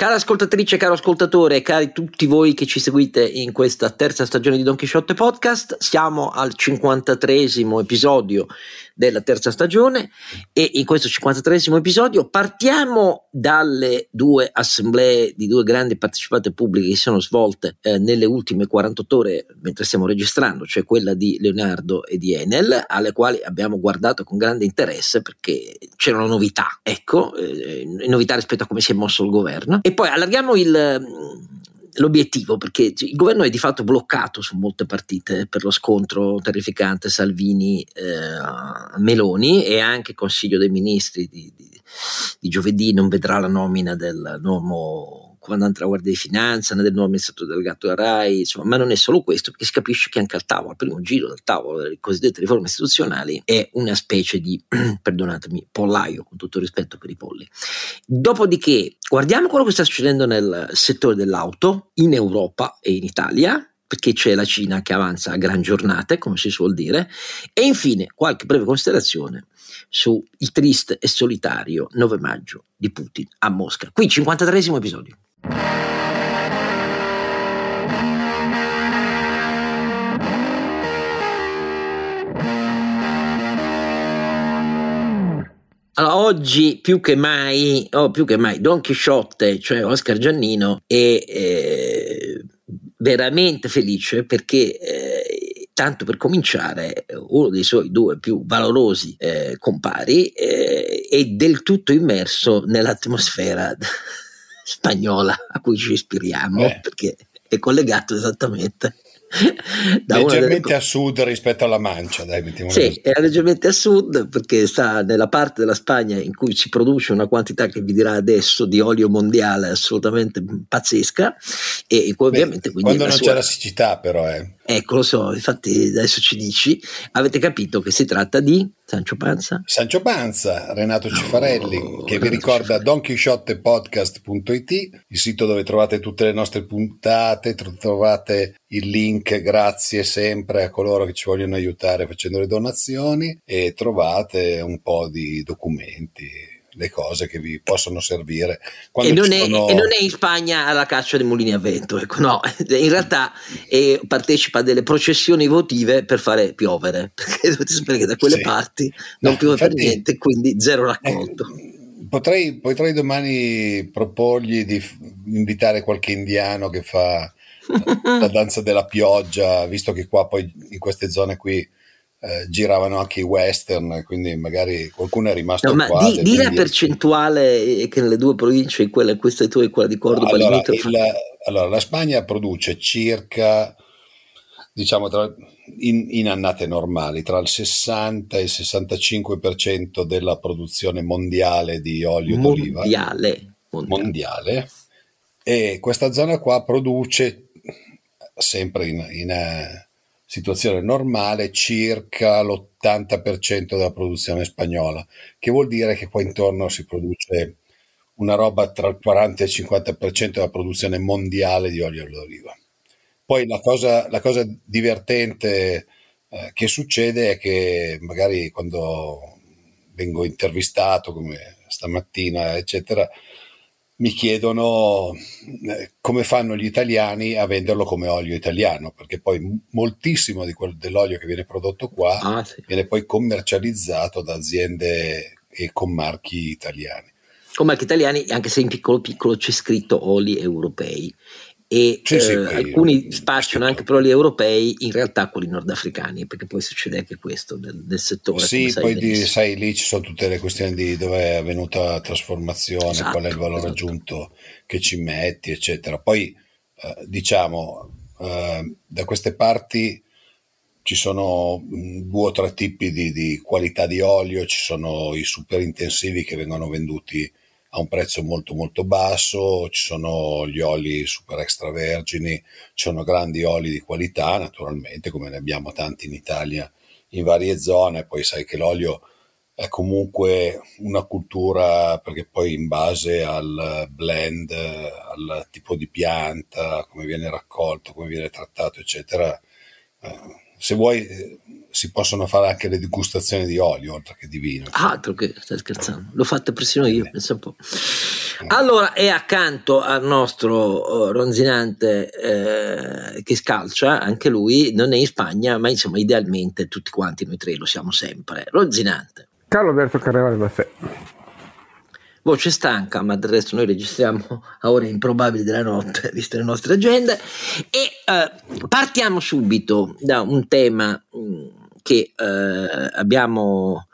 Cara ascoltatrice, caro ascoltatore, cari tutti voi che ci seguite in questa terza stagione di Don Quixote Podcast, siamo al 53 episodio della terza stagione e in questo 53 episodio partiamo dalle due assemblee di due grandi partecipate pubbliche che si sono svolte eh, nelle ultime 48 ore mentre stiamo registrando, cioè quella di Leonardo e di Enel, alle quali abbiamo guardato con grande interesse perché c'erano novità, ecco, eh, novità rispetto a come si è mosso il governo. E poi allarghiamo il, l'obiettivo perché il governo è di fatto bloccato su molte partite per lo scontro terrificante Salvini-Meloni eh, e anche il Consiglio dei Ministri di, di, di giovedì non vedrà la nomina del nuovo comandante della Guardia di Finanza, né del nuovo amministratore delegato della RAI, insomma, ma non è solo questo, perché si capisce che anche al tavolo, al primo giro del tavolo delle cosiddette riforme istituzionali, è una specie di, perdonatemi, pollaio, con tutto il rispetto per i polli. Dopodiché, guardiamo quello che sta succedendo nel settore dell'auto, in Europa e in Italia, perché c'è la Cina che avanza a gran giornate, come si suol dire, e infine qualche breve considerazione sul triste e solitario 9 maggio di Putin a Mosca. Qui 53 episodio. Allora, oggi più che mai, oh, più che mai, Don Chisciotte, cioè Oscar Giannino, è eh, veramente felice perché eh, tanto per cominciare, uno dei suoi due più valorosi eh, compari eh, è del tutto immerso nell'atmosfera spagnola a cui ci ispiriamo, Beh. perché è collegato esattamente leggermente delle... a sud rispetto alla Mancia, dai, mettiamo Sì, è leggermente a sud perché sta nella parte della Spagna in cui si produce una quantità che vi dirà adesso di olio mondiale assolutamente pazzesca e ovviamente Beh, quando non sua... c'è la siccità però eh. Ecco, lo so, infatti adesso ci dici, avete capito che si tratta di Sancio Panza? Sancio Panza, Renato Cifarelli, oh, che vi ricorda donchisciottepodcast.it, il sito dove trovate tutte le nostre puntate, trovate il link grazie sempre a coloro che ci vogliono aiutare facendo le donazioni e trovate un po' di documenti le cose che vi possono servire. E non, è, sono... e, non è, in Spagna alla caccia dei mulini a vento, ecco, no, in realtà eh, partecipa a delle processioni votive per fare piovere, perché dovete sapere che da quelle sì. parti non no, piove infatti, per niente, quindi zero raccolto. Eh, potrei, potrei domani proporgli di invitare qualche indiano che fa la danza della pioggia, visto che qua poi in queste zone qui eh, giravano anche i western, quindi magari qualcuno è rimasto no, ma qua. Di, di la percentuale che nelle due province, quella, questa è tua e quella di Cordoba, allora, il, allora, la Spagna produce circa, diciamo, tra, in, in, annate normali, tra il 60 e il 65% della produzione mondiale di olio mondiale, d'oliva. Mondiale. mondiale. E questa zona qua produce sempre in, in eh, situazione normale circa l'80% della produzione spagnola, che vuol dire che qua intorno si produce una roba tra il 40 e il 50% della produzione mondiale di olio d'oliva. Poi la cosa, la cosa divertente eh, che succede è che magari quando vengo intervistato, come stamattina, eccetera, mi chiedono eh, come fanno gli italiani a venderlo come olio italiano, perché poi moltissimo di quel, dell'olio che viene prodotto qua ah, sì. viene poi commercializzato da aziende e con marchi italiani. Con marchi italiani, anche se in piccolo piccolo c'è scritto oli europei e sì, sì, eh, alcuni spacciano anche per oli europei, in realtà quelli nordafricani, perché poi succede anche questo del, del settore. Sì, poi di, sai, lì ci sono tutte le questioni di dove è avvenuta la trasformazione, esatto, qual è il valore esatto. aggiunto che ci metti, eccetera. Poi eh, diciamo, eh, da queste parti ci sono due o tre tipi di, di qualità di olio, ci sono i super intensivi che vengono venduti a un prezzo molto molto basso, ci sono gli oli super extravergini, ci sono grandi oli di qualità naturalmente come ne abbiamo tanti in Italia in varie zone, poi sai che l'olio è comunque una cultura perché poi in base al blend, al tipo di pianta, come viene raccolto, come viene trattato eccetera, eh, se vuoi eh, si possono fare anche le degustazioni di olio oltre che di vino. Altro che stai scherzando, l'ho fatta persino io, pensa un po'. Allora, e accanto al nostro uh, ronzinante eh, che scalcia, anche lui non è in Spagna, ma insomma, idealmente tutti quanti noi tre lo siamo sempre. Ronzinante. Carlo Alberto Carnevale Maffè. Voce stanca, ma del resto noi registriamo a ore improbabili della notte, viste le nostre agende. E uh, partiamo subito da un tema mm, che uh, abbiamo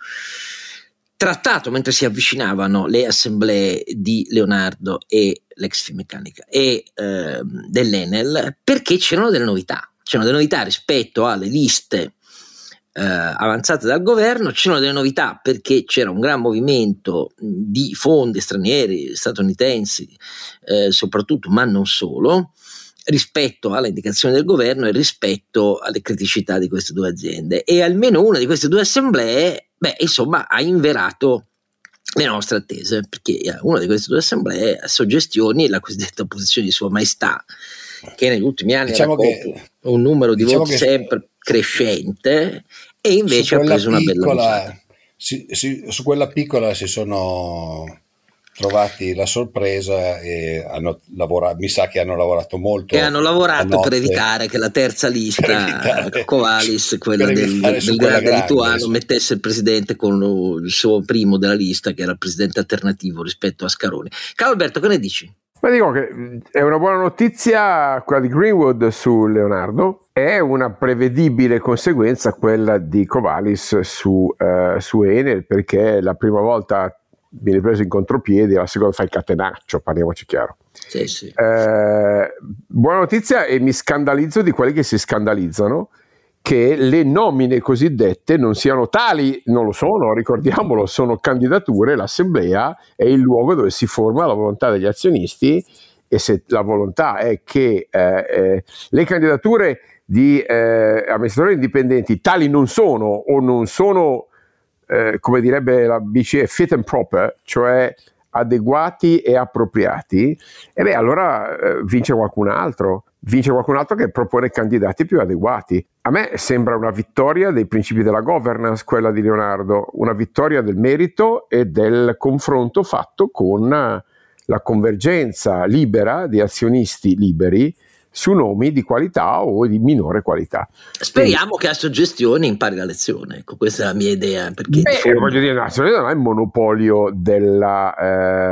trattato mentre si avvicinavano le assemblee di Leonardo e l'ex Finmeccanica e eh, dell'Enel perché c'erano delle novità, c'erano delle novità rispetto alle liste eh, avanzate dal governo, c'erano delle novità perché c'era un gran movimento di fondi stranieri, statunitensi eh, soprattutto, ma non solo, rispetto alle indicazioni del governo e rispetto alle criticità di queste due aziende. E almeno una di queste due assemblee, beh, insomma, ha inverato le nostre attese, perché una di queste due assemblee ha suggestioni la cosiddetta posizione di Sua Maestà, che negli ultimi anni diciamo ha che, un numero di diciamo voti sempre crescente e invece ha preso una bella piccola, si, si, su quella piccola si sono trovati la sorpresa e hanno lavorato, mi sa che hanno lavorato molto. E hanno lavorato per evitare che la terza lista, Covalis, quella del, del, grande lituano, mettesse il presidente con il suo primo della lista, che era il presidente alternativo rispetto a Scaroni. Carlo Alberto, che ne dici? Ma dico che è una buona notizia quella di Greenwood su Leonardo, è una prevedibile conseguenza quella di Covalis su, uh, su Enel, perché la prima volta viene preso in contropiede, la seconda fa il catenaccio, parliamoci chiaro. Sì, sì. Eh, buona notizia e mi scandalizzo di quelli che si scandalizzano che le nomine cosiddette non siano tali, non lo sono, ricordiamolo, sono candidature, l'assemblea è il luogo dove si forma la volontà degli azionisti e se la volontà è che eh, eh, le candidature di eh, amministratori indipendenti tali non sono o non sono eh, come direbbe la BCE, fit and proper, cioè adeguati e appropriati, e beh allora eh, vince qualcun altro, vince qualcun altro che propone candidati più adeguati. A me sembra una vittoria dei principi della governance, quella di Leonardo, una vittoria del merito e del confronto fatto con la convergenza libera di azionisti liberi su nomi di qualità o di minore qualità. Speriamo Quindi, che a suggestione impari la lezione, ecco, questa è la mia idea. Perché beh, fondo... voglio dire, la non è il monopolio della,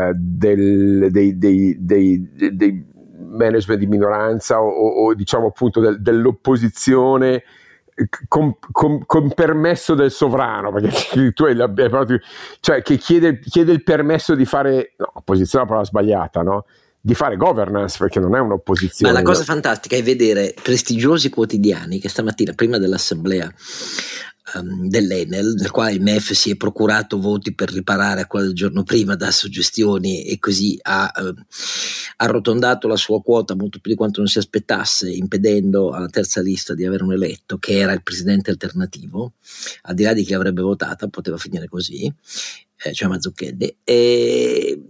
eh, del, dei, dei, dei, dei, management di minoranza o, o diciamo appunto del, dell'opposizione con, con, con, permesso del sovrano, perché tu hai, cioè che chiede, chiede, il permesso di fare, no, opposizione è una parola sbagliata, no? di fare governance perché non è un'opposizione. Ma la cosa fantastica è vedere prestigiosi quotidiani che stamattina prima dell'assemblea um, dell'Enel, nel quale il MEF si è procurato voti per riparare a quello giorno prima da suggestioni e così ha uh, arrotondato la sua quota molto più di quanto non si aspettasse, impedendo alla terza lista di avere un eletto che era il presidente alternativo, al di là di chi avrebbe votata, poteva finire così, eh, cioè Mazzucchelli. E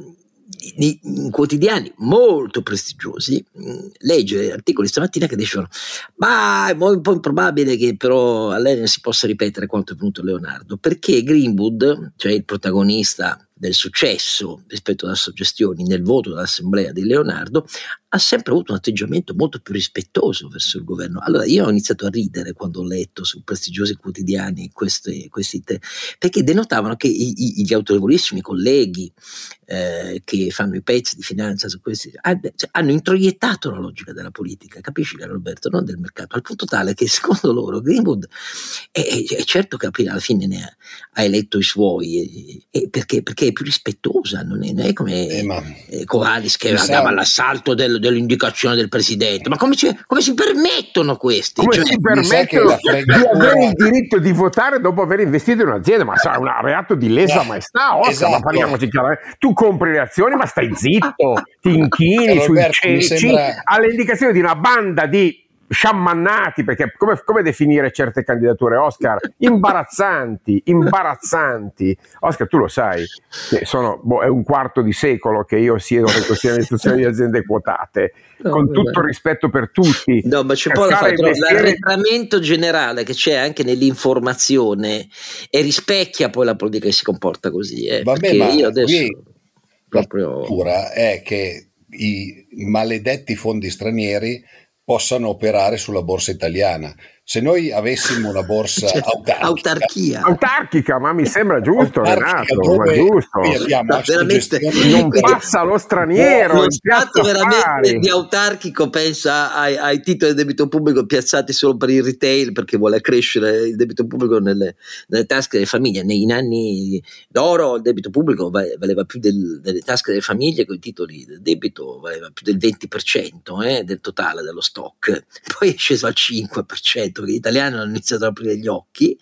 in quotidiani molto prestigiosi mm, legge articoli stamattina che dicevano ma è un po' improbabile che però all'Enel si possa ripetere quanto è venuto Leonardo perché Greenwood cioè il protagonista del successo rispetto alle suggestioni nel voto dell'assemblea di Leonardo, ha sempre avuto un atteggiamento molto più rispettoso verso il governo. Allora io ho iniziato a ridere quando ho letto su prestigiosi quotidiani questi, questi te, perché denotavano che i, i, gli autorevolissimi colleghi eh, che fanno i pezzi di finanza su questi ah, cioè, hanno introiettato la logica della politica, capisci caro Roberto, non del mercato, al punto tale che secondo loro Greenwood è, è, certo che alla fine ne ha, ha eletto i suoi, e, e perché, perché più rispettosa, non è, non è come eh, ma, eh, Covalis che andava all'assalto del, dell'indicazione del presidente. Ma come, ci, come si permettono questi? Come cioè, si permettono di avere il diritto di votare dopo aver investito in un'azienda? Ma sarà un reato di lesa no, maestà, Oscar, esatto. ma parliamoci chiaramente. Tu compri le azioni, ma stai zitto, ti inchini sui ceci sembra... alle indicazioni di una banda di sciammannati, perché come, come, definire certe candidature Oscar? Imbarazzanti, imbarazzanti. Oscar, tu lo sai, sono, boh, è un quarto di secolo che io siedo per queste amministrazioni di aziende quotate, no, con vabbè. tutto il rispetto per tutti. No, ma c'è poi l'arretramento generale che c'è anche nell'informazione e rispecchia poi la politica che si comporta così. Eh, vabbè, ma io adesso proprio... La è che i maledetti fondi stranieri possano operare sulla borsa italiana. Se noi avessimo una borsa cioè, autarchica, autarchia. autarchica, ma mi sembra giusto, Renato, ma giusto. No, non passa lo straniero. Lo Stato veramente di autarchico pensa ai, ai, titoli del debito pubblico piazzati solo per il retail perché vuole crescere il debito pubblico nelle, nelle tasche delle famiglie. Nei anni d'oro il debito pubblico valeva più del, delle tasche delle famiglie con i titoli del debito valeva più del 20% eh, del totale dello stock, poi è sceso al 5% detto che gli italiani hanno iniziato ad aprire gli occhi,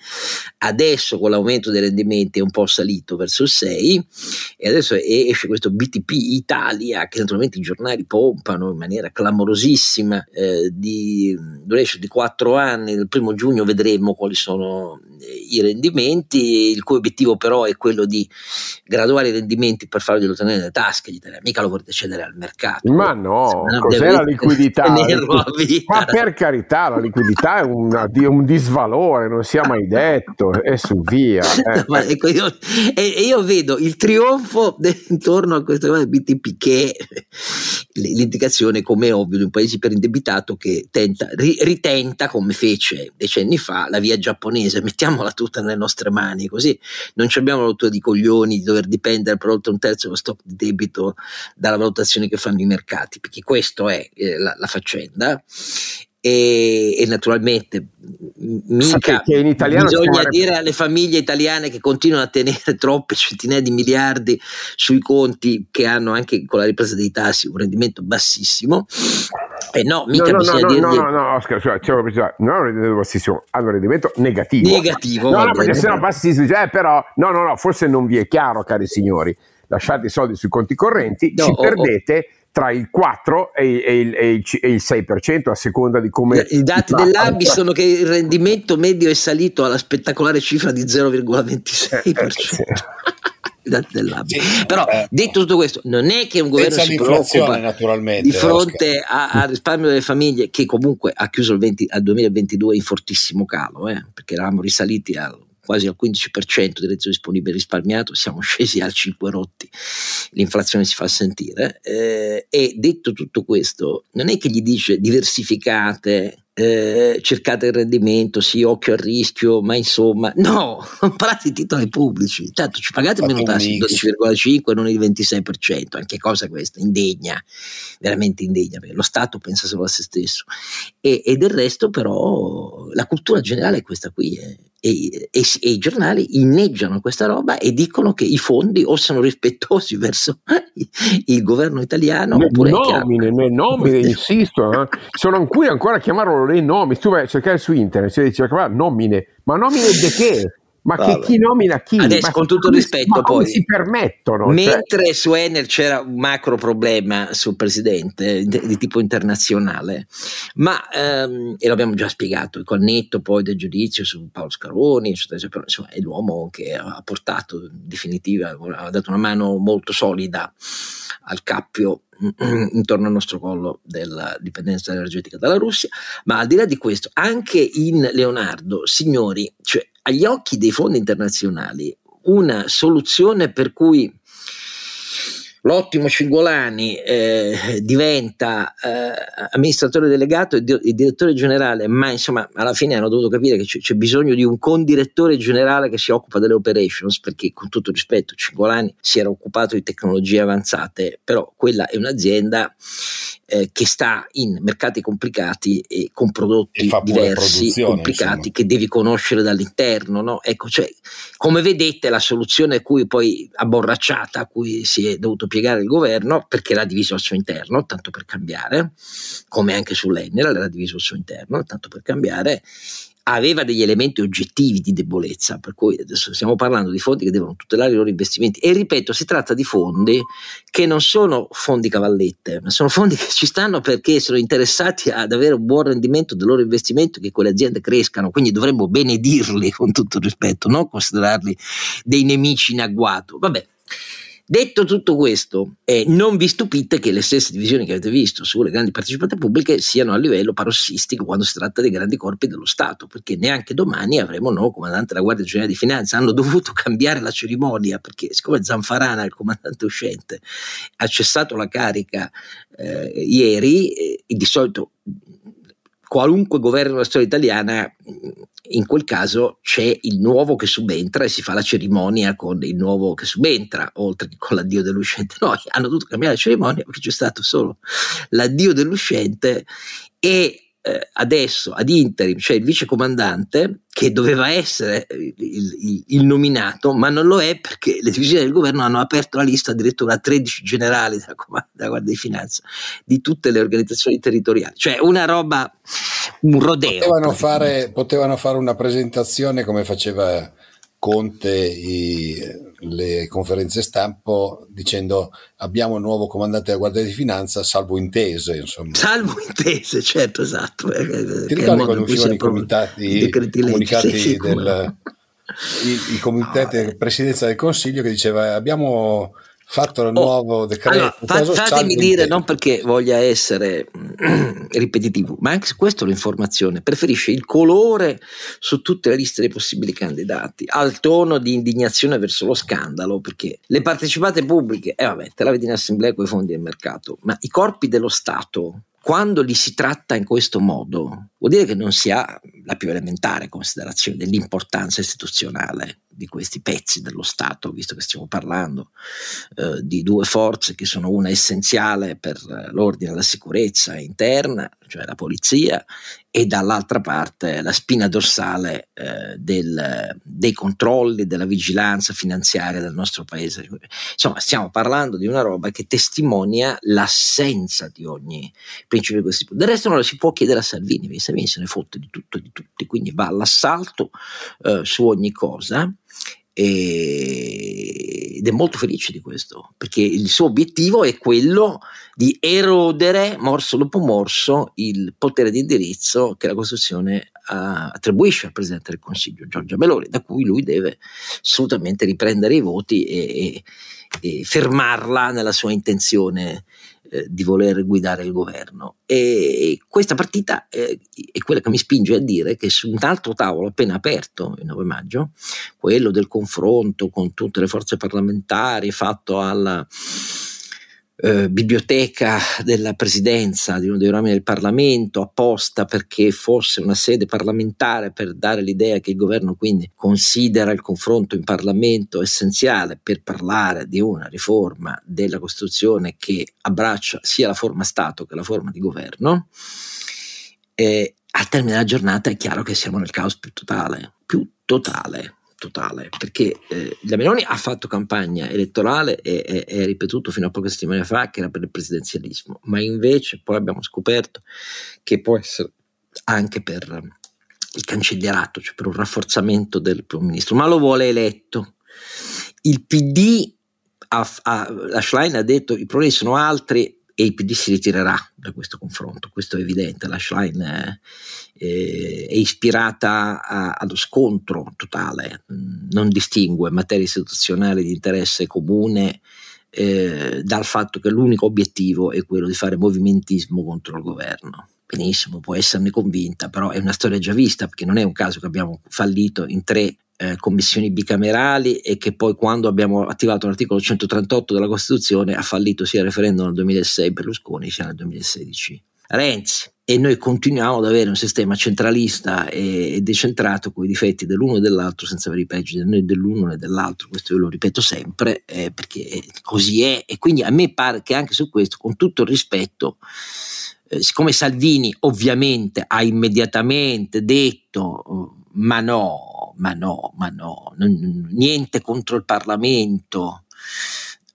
adesso con l'aumento dei rendimenti è un po' salito verso il 6 e adesso esce questo BTP Italia che naturalmente i giornali pompano in maniera clamorosissima eh, di duration di 4 anni, nel primo giugno vedremo quali sono eh, i rendimenti, il cui obiettivo però è quello di graduare i rendimenti per farli ottenere nelle tasche gli italiani, mica lo volete cedere al mercato. Ma no, cos'è la liquidità? Ma per carità, la liquidità è un una, un disvalore, non sia mai detto, e su via. Eh. Ma, ecco, io, e, io vedo il trionfo de, intorno a questo BTP che è l'indicazione, come è ovvio, di un paese iperindebitato che tenta, ri, ritenta, come fece decenni fa, la via giapponese, mettiamola tutta nelle nostre mani, così non abbiamo l'auto di coglioni di dover dipendere per oltre un terzo dello stock di debito dalla valutazione che fanno i mercati, perché questa è eh, la, la faccenda e, e naturalmente mica bisogna dire alle famiglie italiane che continuano a tenere troppe centinaia di miliardi sui conti che hanno anche con la ripresa dei tassi un rendimento bassissimo. E no, mica no, no, bisogna no, dirgli... no, no, no, Oscar, cioè, cioè, non è un rendimento bassissimo, hanno un rendimento negativo. Negativo, no, no, perché sennò bassissimo, eh, però, no, no, no, forse non vi è chiaro, cari signori, lasciate i soldi sui conti correnti, no, ci oh, perdete oh tra il 4 e, e, il, e, il, e, il, 6% a seconda di come... I dati dell'ABI sono che il rendimento medio è salito alla spettacolare cifra di 0,26%. Eh, eh, sì. Sì, però eh, detto tutto questo non è che un governo si preoccupa di fronte al risparmio delle famiglie che comunque ha chiuso il 20, al 2022 in fortissimo calo eh, perché eravamo risaliti al quasi al 15% del reddito disponibile risparmiato, siamo scesi al 5 rotti, l'inflazione si fa sentire. Eh, e detto tutto questo, non è che gli dice diversificate, eh, cercate il rendimento, sì, occhio al rischio, ma insomma, no, comprate i titoli pubblici, tanto ci pagate meno tassi, 12,5 non il 26%, anche cosa questa, indegna, veramente indegna, perché lo Stato pensa solo a se stesso. E, e del resto però la cultura generale è questa qui, eh e, e, e, i giornali inneggiano questa roba e dicono che i fondi o sono rispettosi verso il governo italiano le oppure nomine, le nomine, insisto, eh. sono qui ancora a chiamarlo le nomine, tu vai a cercare su internet, si dice nomine, ma nomine di che? Ma che, chi nomina chi? Adesso, ma con tutto il rispetto, poi si permettono. Cioè mentre cioè... su Enel c'era un macro problema sul presidente di, di tipo internazionale, ma ehm, e l'abbiamo già spiegato, il connetto poi del giudizio su Paolo Scaroni, insomma, è l'uomo che ha portato in definitiva, ha dato una mano molto solida al cappio intorno al nostro collo della dipendenza energetica dalla Russia, ma al di là di questo, anche in Leonardo, signori, cioè agli occhi dei fondi internazionali, una soluzione per cui l'ottimo Cingolani eh, diventa eh, amministratore delegato e, di- direttore generale, ma insomma alla fine hanno dovuto capire che c- c'è bisogno di un condirettore generale che si occupa delle operations, perché con tutto rispetto Cingolani si era occupato di tecnologie avanzate, però quella è un'azienda eh, che sta in mercati complicati e con prodotti diversi, complicati, insomma. che devi conoscere dall'interno. No? Ecco, cioè, come vedete la soluzione a cui poi abborracciata, a cui si è dovuto piegare il governo perché l'ha diviso al suo interno, tanto per cambiare, come anche sull'Enel l'ha diviso al suo interno, tanto per cambiare, aveva degli elementi oggettivi di debolezza, per cui adesso stiamo parlando di fondi che devono tutelare i loro investimenti e ripeto, si tratta di fondi che non sono fondi cavallette, ma sono fondi che ci stanno perché sono interessati ad avere un buon rendimento del loro investimento, che quelle aziende crescano, quindi dovremmo benedirli con tutto rispetto, non considerarli dei nemici in agguato. Vabbè, Detto tutto questo, eh, non vi stupite che le stesse divisioni che avete visto sulle grandi partecipate pubbliche siano a livello parossistico quando si tratta dei grandi corpi dello Stato, perché neanche domani avremo un nuovo comandante della Guardia Generale di Finanza. Hanno dovuto cambiare la cerimonia perché, siccome Zanfarana, il comandante uscente, ha cessato la carica eh, ieri, eh, di solito qualunque governo della storia italiana, in quel caso c'è il nuovo che subentra e si fa la cerimonia con il nuovo che subentra, oltre che con l'addio dell'uscente. No, hanno dovuto cambiare la cerimonia perché c'è stato solo l'addio dell'uscente e eh, adesso ad interim c'è il vice comandante che doveva essere il, il, il, nominato, ma non lo è perché le divisioni del governo hanno aperto la lista addirittura a 13 generali della, della Guardia di Finanza di tutte le organizzazioni territoriali, cioè una roba, un rodeo. Potevano fare, potevano fare una presentazione come faceva Conte i, le conferenze stampo dicendo abbiamo un nuovo comandante della Guardia di Finanza salvo intese insomma. salvo intese certo esatto ti ricordi quando uscivano i comitati i comunicati sì, del i, i comitati no, eh. presidenza del consiglio che diceva abbiamo fatto il oh, nuovo decreto. Allora, fa, fatemi dire, non perché voglia essere ripetitivo, ma anche questo l'informazione preferisce il colore su tutte le liste dei possibili candidati, al tono di indignazione verso lo scandalo, perché le partecipate pubbliche, e eh vabbè, te la vedi in assemblea con i fondi del mercato, ma i corpi dello Stato quando li si tratta in questo modo, vuol dire che non si ha la più elementare considerazione dell'importanza istituzionale di questi pezzi dello Stato, visto che stiamo parlando eh, di due forze che sono una essenziale per l'ordine e la sicurezza interna, cioè la polizia, e dall'altra parte la spina dorsale eh, del, dei controlli, della vigilanza finanziaria del nostro paese. Insomma, stiamo parlando di una roba che testimonia l'assenza di ogni principio di questo tipo. Del resto non lo si può chiedere a Salvini, perché Salvini se ne fotte di tutto e di tutti, quindi va all'assalto eh, su ogni cosa ed è molto felice di questo perché il suo obiettivo è quello di erodere morso dopo morso il potere di indirizzo che la Costituzione attribuisce al Presidente del Consiglio Giorgia Meloni da cui lui deve assolutamente riprendere i voti e, e, e fermarla nella sua intenzione eh, di voler guidare il governo. E questa partita eh, è quella che mi spinge a dire che su un altro tavolo appena aperto il 9 maggio, quello del confronto con tutte le forze parlamentari fatto alla eh, biblioteca della presidenza di uno dei rami del Parlamento apposta perché fosse una sede parlamentare per dare l'idea che il governo quindi considera il confronto in Parlamento essenziale per parlare di una riforma della Costituzione che abbraccia sia la forma Stato che la forma di governo. Eh, al termine della giornata è chiaro che siamo nel caos più totale, più totale totale, perché eh, la Meloni ha fatto campagna elettorale e è ripetuto fino a poche settimane fa che era per il presidenzialismo, ma invece poi abbiamo scoperto che può essere anche per il cancellierato, cioè per un rafforzamento del primo ministro, ma lo vuole eletto. Il PD, ha, ha, la Schlein ha detto i problemi sono altri e il PD si ritirerà da questo confronto, questo è evidente, la Schlein è, è ispirata a, allo scontro totale, non distingue materie istituzionali di interesse comune eh, dal fatto che l'unico obiettivo è quello di fare movimentismo contro il governo. Benissimo, può esserne convinta, però è una storia già vista, perché non è un caso che abbiamo fallito in tre eh, commissioni bicamerali e che poi quando abbiamo attivato l'articolo 138 della Costituzione ha fallito sia il referendum nel 2006 Berlusconi sia nel 2016 Renzi. E noi continuiamo ad avere un sistema centralista e, decentrato con i difetti dell'uno e dell'altro senza avere i pregi né dell'uno né dell'altro, questo io lo ripeto sempre eh, perché così è. E quindi a me pare che anche su questo con tutto il rispetto eh, siccome Salvini ovviamente ha immediatamente detto ma no, ma no, ma no, niente contro il Parlamento.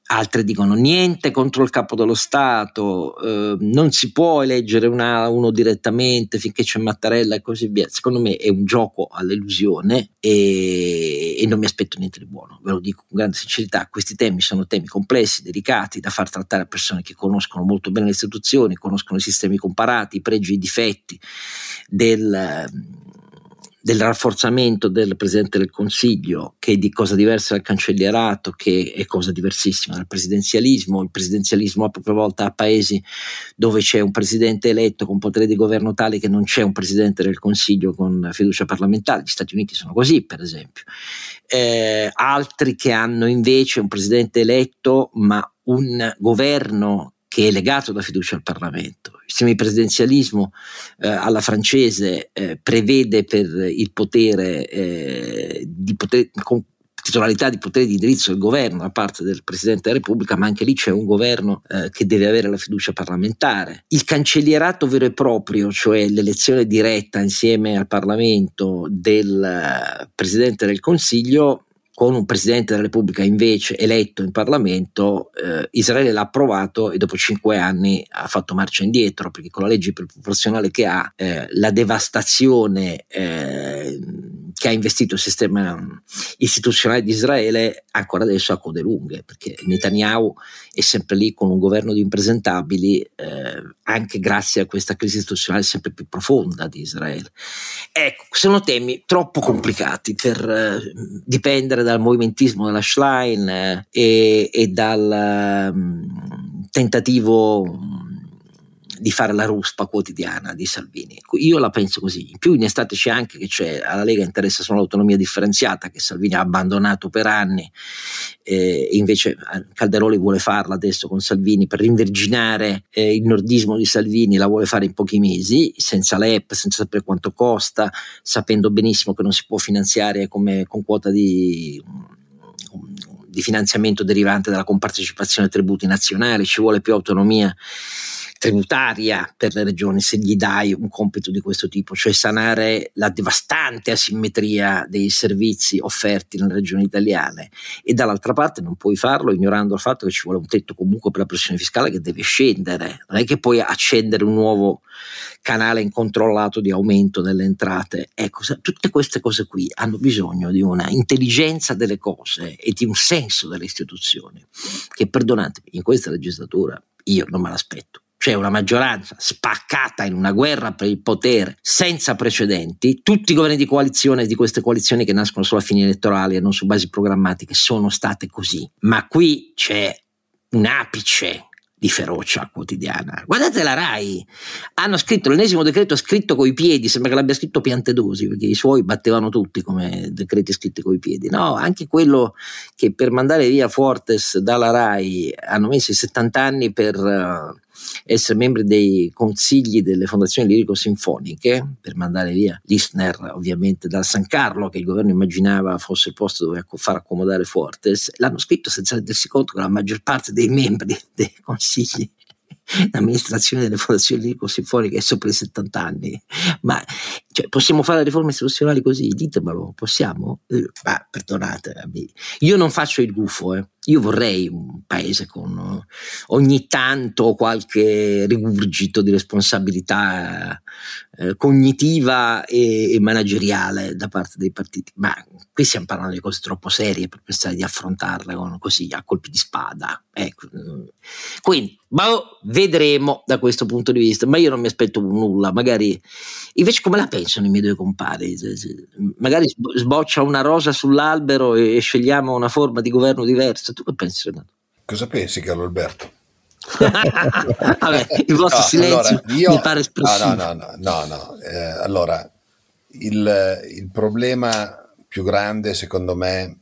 altre dicono niente contro il capo dello Stato, eh, non si può eleggere una, uno direttamente finché c'è Mattarella e così via. Secondo me è un gioco all'illusione e, e, non mi aspetto niente di buono, ve lo dico con grande sincerità. Questi temi sono temi complessi, delicati, da far trattare a persone che conoscono molto bene le istituzioni, conoscono i sistemi comparati, i pregi e i difetti del del rafforzamento del Presidente del Consiglio, che è di cosa diversa dal cancellierato, che è cosa diversissima dal presidenzialismo. Il presidenzialismo a propria volta ha paesi dove c'è un Presidente eletto con potere di governo tale che non c'è un Presidente del Consiglio con fiducia parlamentare. Gli Stati Uniti sono così, per esempio. Eh, altri che hanno invece un Presidente eletto ma un governo che è legato da fiducia al Parlamento. Il semipresidenzialismo eh, alla francese eh, prevede per il potere, eh, di potere con titolarità di potere di indirizzo del governo da parte del Presidente della Repubblica, ma anche lì c'è un governo eh, che deve avere la fiducia parlamentare. Il cancellierato vero e proprio, cioè l'elezione diretta insieme al Parlamento del eh, Presidente del Consiglio, con un presidente della Repubblica invece eletto in Parlamento, eh, Israele l'ha approvato e dopo cinque anni ha fatto marcia indietro, perché con la legge proporzionale che ha, eh, la devastazione eh, che ha investito il sistema istituzionale di Israele ancora adesso ha code lunghe, perché Netanyahu è sempre lì con un governo di impresentabili, eh, anche grazie a questa crisi istituzionale sempre più profonda di Israele. Ecco, sono temi troppo complicati per eh, dipendere dal movimentismo della Schlein eh, e, e, dal um, tentativo di fare la ruspa quotidiana di Salvini. Io la penso così. In più in estate c'è anche che alla Lega interessa solo l'autonomia differenziata che Salvini ha abbandonato per anni eh, invece eh, Calderoli vuole farla adesso con Salvini per rinverginare eh, il nordismo di Salvini, la vuole fare in pochi mesi, senza l'EP, senza sapere quanto costa, sapendo benissimo che non si può finanziare come, con quota di di finanziamento derivante dalla compartecipazione ai tributi nazionali, ci vuole più autonomia tributaria per le regioni se gli dai un compito di questo tipo, cioè sanare la devastante asimmetria dei servizi offerti nelle regioni italiane. E dall'altra parte non puoi farlo ignorando il fatto che ci vuole un tetto comunque per la pressione fiscale che deve scendere, non è che puoi accendere un nuovo canale incontrollato di aumento delle entrate. Ecco, tutte queste cose qui hanno bisogno di una intelligenza delle cose e di un senso delle istituzioni che, perdonatemi, in questa legislatura io non me l'aspetto. C'è una maggioranza spaccata in una guerra per il potere senza precedenti, tutti i governi di coalizione di queste coalizioni che nascono solo a fini elettorali e non su basi programmatiche sono state così, ma qui c'è un apice di ferocia quotidiana. Guardate la RAI, hanno scritto l'ennesimo decreto scritto coi piedi, sembra che l'abbia scritto Piantedosi, perché i suoi battevano tutti come decreti scritti coi piedi. No, anche quello che per mandare via Fortes dalla RAI hanno messo i 70 anni per uh, essere membri dei consigli delle fondazioni lirico-sinfoniche per mandare via Listner ovviamente dal San Carlo che il governo immaginava fosse il posto dove far accomodare Fortes. L'hanno scritto senza rendersi conto che la maggior parte dei membri dei consigli l'amministrazione delle fondazioni lirico-sinfoniche è sopra i 70 anni. Ma cioè, possiamo fare riforme istituzionali così? ditemelo, possiamo? Eh, ma perdonate io non faccio il gufo eh io vorrei un paese con ogni tanto qualche rigurgito di responsabilità eh, cognitiva e, e, manageriale da parte dei partiti, ma qui stiamo parlando di cose troppo serie per pensare di affrontarle con, così a colpi di spada. Ecco. Quindi, boh, vedremo da questo punto di vista, ma io non mi aspetto nulla, magari invece come la pensano i miei due compari? Magari sboccia una rosa sull'albero e scegliamo una forma di governo diversa tu che pensi, Renato? Cosa pensi, Carlo Alberto? Vabbè, il vostro no, silenzio allora, io, mi pare espressivo. No, no, no, no, no. Eh, allora, il, il, problema più grande, secondo me,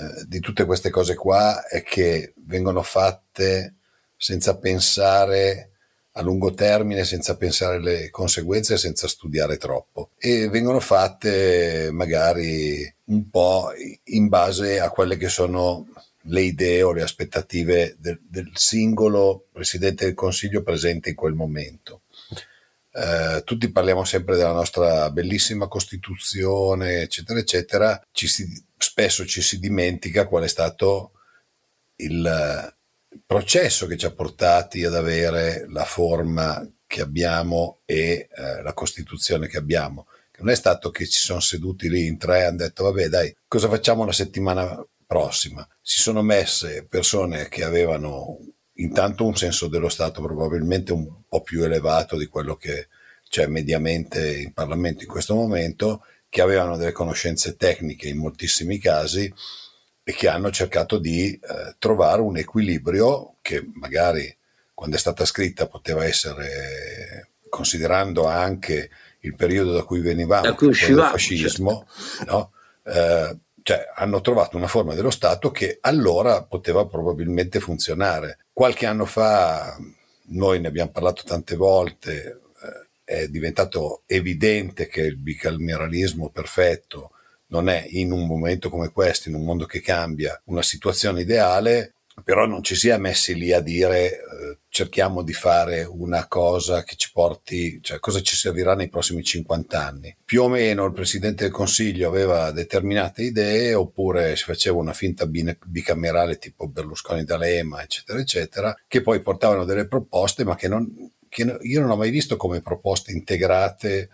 eh, di tutte queste cose qua è che vengono fatte senza pensare a lungo termine, senza pensare alle conseguenze, senza studiare troppo. E vengono fatte magari un po' in base a quelle che sono le idee o le aspettative del, del singolo Presidente del Consiglio presente in quel momento. Eh, tutti parliamo sempre della nostra bellissima Costituzione, eccetera, eccetera, ci si, spesso ci si dimentica qual è stato il processo che ci ha portati ad avere la forma che abbiamo e eh, la Costituzione che abbiamo. Non è stato che ci sono seduti lì in tre e hanno detto vabbè dai, cosa facciamo la settimana prossima? Si sono messe persone che avevano intanto un senso dello Stato probabilmente un po' più elevato di quello che c'è mediamente in Parlamento in questo momento, che avevano delle conoscenze tecniche in moltissimi casi e che hanno cercato di eh, trovare un equilibrio che magari quando è stata scritta poteva essere, considerando anche il periodo da cui venivamo, da cui uscivamo, il fascismo, certo. no? eh, cioè, hanno trovato una forma dello Stato che allora poteva probabilmente funzionare. Qualche anno fa, noi ne abbiamo parlato tante volte, eh, è diventato evidente che il bicameralismo perfetto non è in un momento come questo, in un mondo che cambia, una situazione ideale, però non ci si è messi lì a dire eh, cerchiamo di fare una cosa che ci porti, cioè cosa ci servirà nei prossimi 50 anni. Più o meno il Presidente del Consiglio aveva determinate idee oppure si faceva una finta bicamerale tipo Berlusconi D'Alema, eccetera, eccetera, che poi portavano delle proposte ma che, non, che io non ho mai visto come proposte integrate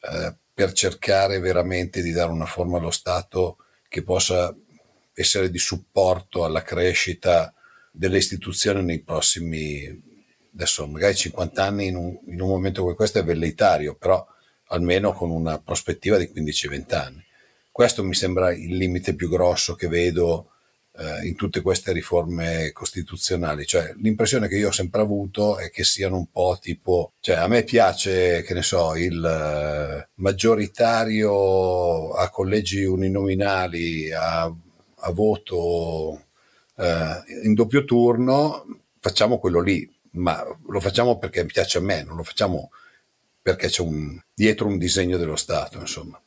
eh, per cercare veramente di dare una forma allo Stato che possa essere di supporto alla crescita delle istituzioni nei prossimi, adesso magari 50 anni in un, in un momento come questo è velleitario, però almeno con una prospettiva di 15-20 anni. Questo mi sembra il limite più grosso che vedo eh, in tutte queste riforme costituzionali. Cioè, l'impressione che io ho sempre avuto è che siano un po' tipo, cioè a me piace, che ne so, il eh, maggioritario a collegi uninominali, a, a voto eh, in doppio turno, facciamo quello lì, ma lo facciamo perché piace a me, non lo facciamo perché c'è un, dietro un disegno dello Stato, insomma.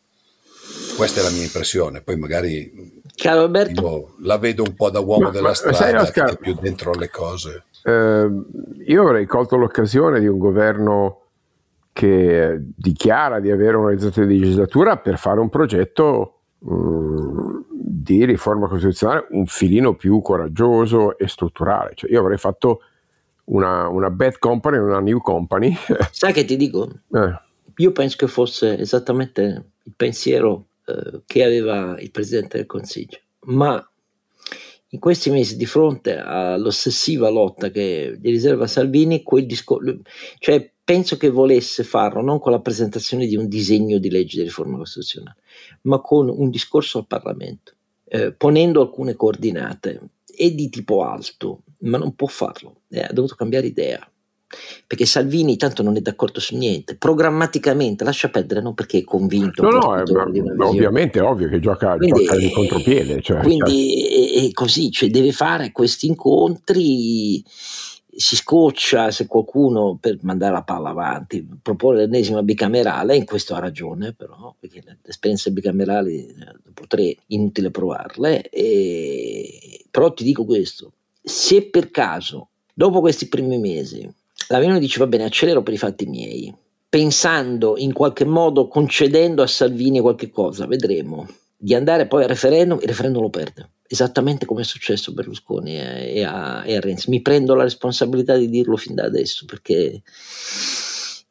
Questa è la mia impressione, poi magari Caro Alberto. io la vedo un po' da uomo ma, della ma, strada, Oscar, più dentro le cose. Eh, io avrei colto l'occasione di un governo che dichiara di avere un'organizzazione di legislatura per fare un progetto um, di riforma costituzionale un filino più coraggioso e strutturale. Cioè, io avrei fatto una, una bad company una new company. Sai che ti dico? Eh. Io penso che fosse esattamente il pensiero eh, che aveva il Presidente del Consiglio, ma in questi mesi di fronte all'ossessiva lotta che gli riserva Salvini, quel discorso, cioè penso che volesse farlo non con la presentazione di un disegno di legge di riforma costituzionale, ma con un discorso al Parlamento, eh, ponendo alcune coordinate e di tipo alto, ma non può farlo, eh, ha dovuto cambiare idea perché Salvini tanto non è d'accordo su niente, programmaticamente lascia perdere non perché è convinto. No, no, è, ovviamente è ovvio che gioca, quindi, gioca di contropiede. Cioè, quindi cioè. È, è, così, cioè deve fare questi incontri, si scoccia se qualcuno per mandare la palla avanti, propone l'ennesima bicamerale, in questo ha ragione però, perché le esperienze bicamerali eh, dopo tre inutile provarle, e, però ti dico questo, se per caso dopo questi primi mesi la Meloni dice va bene, accelero per i fatti miei, pensando in qualche modo, concedendo a Salvini qualche cosa, vedremo, di andare poi al referendum, il referendum lo perde, esattamente come è successo a Berlusconi e a, e a Renzi. Mi prendo la responsabilità di dirlo fin da adesso perché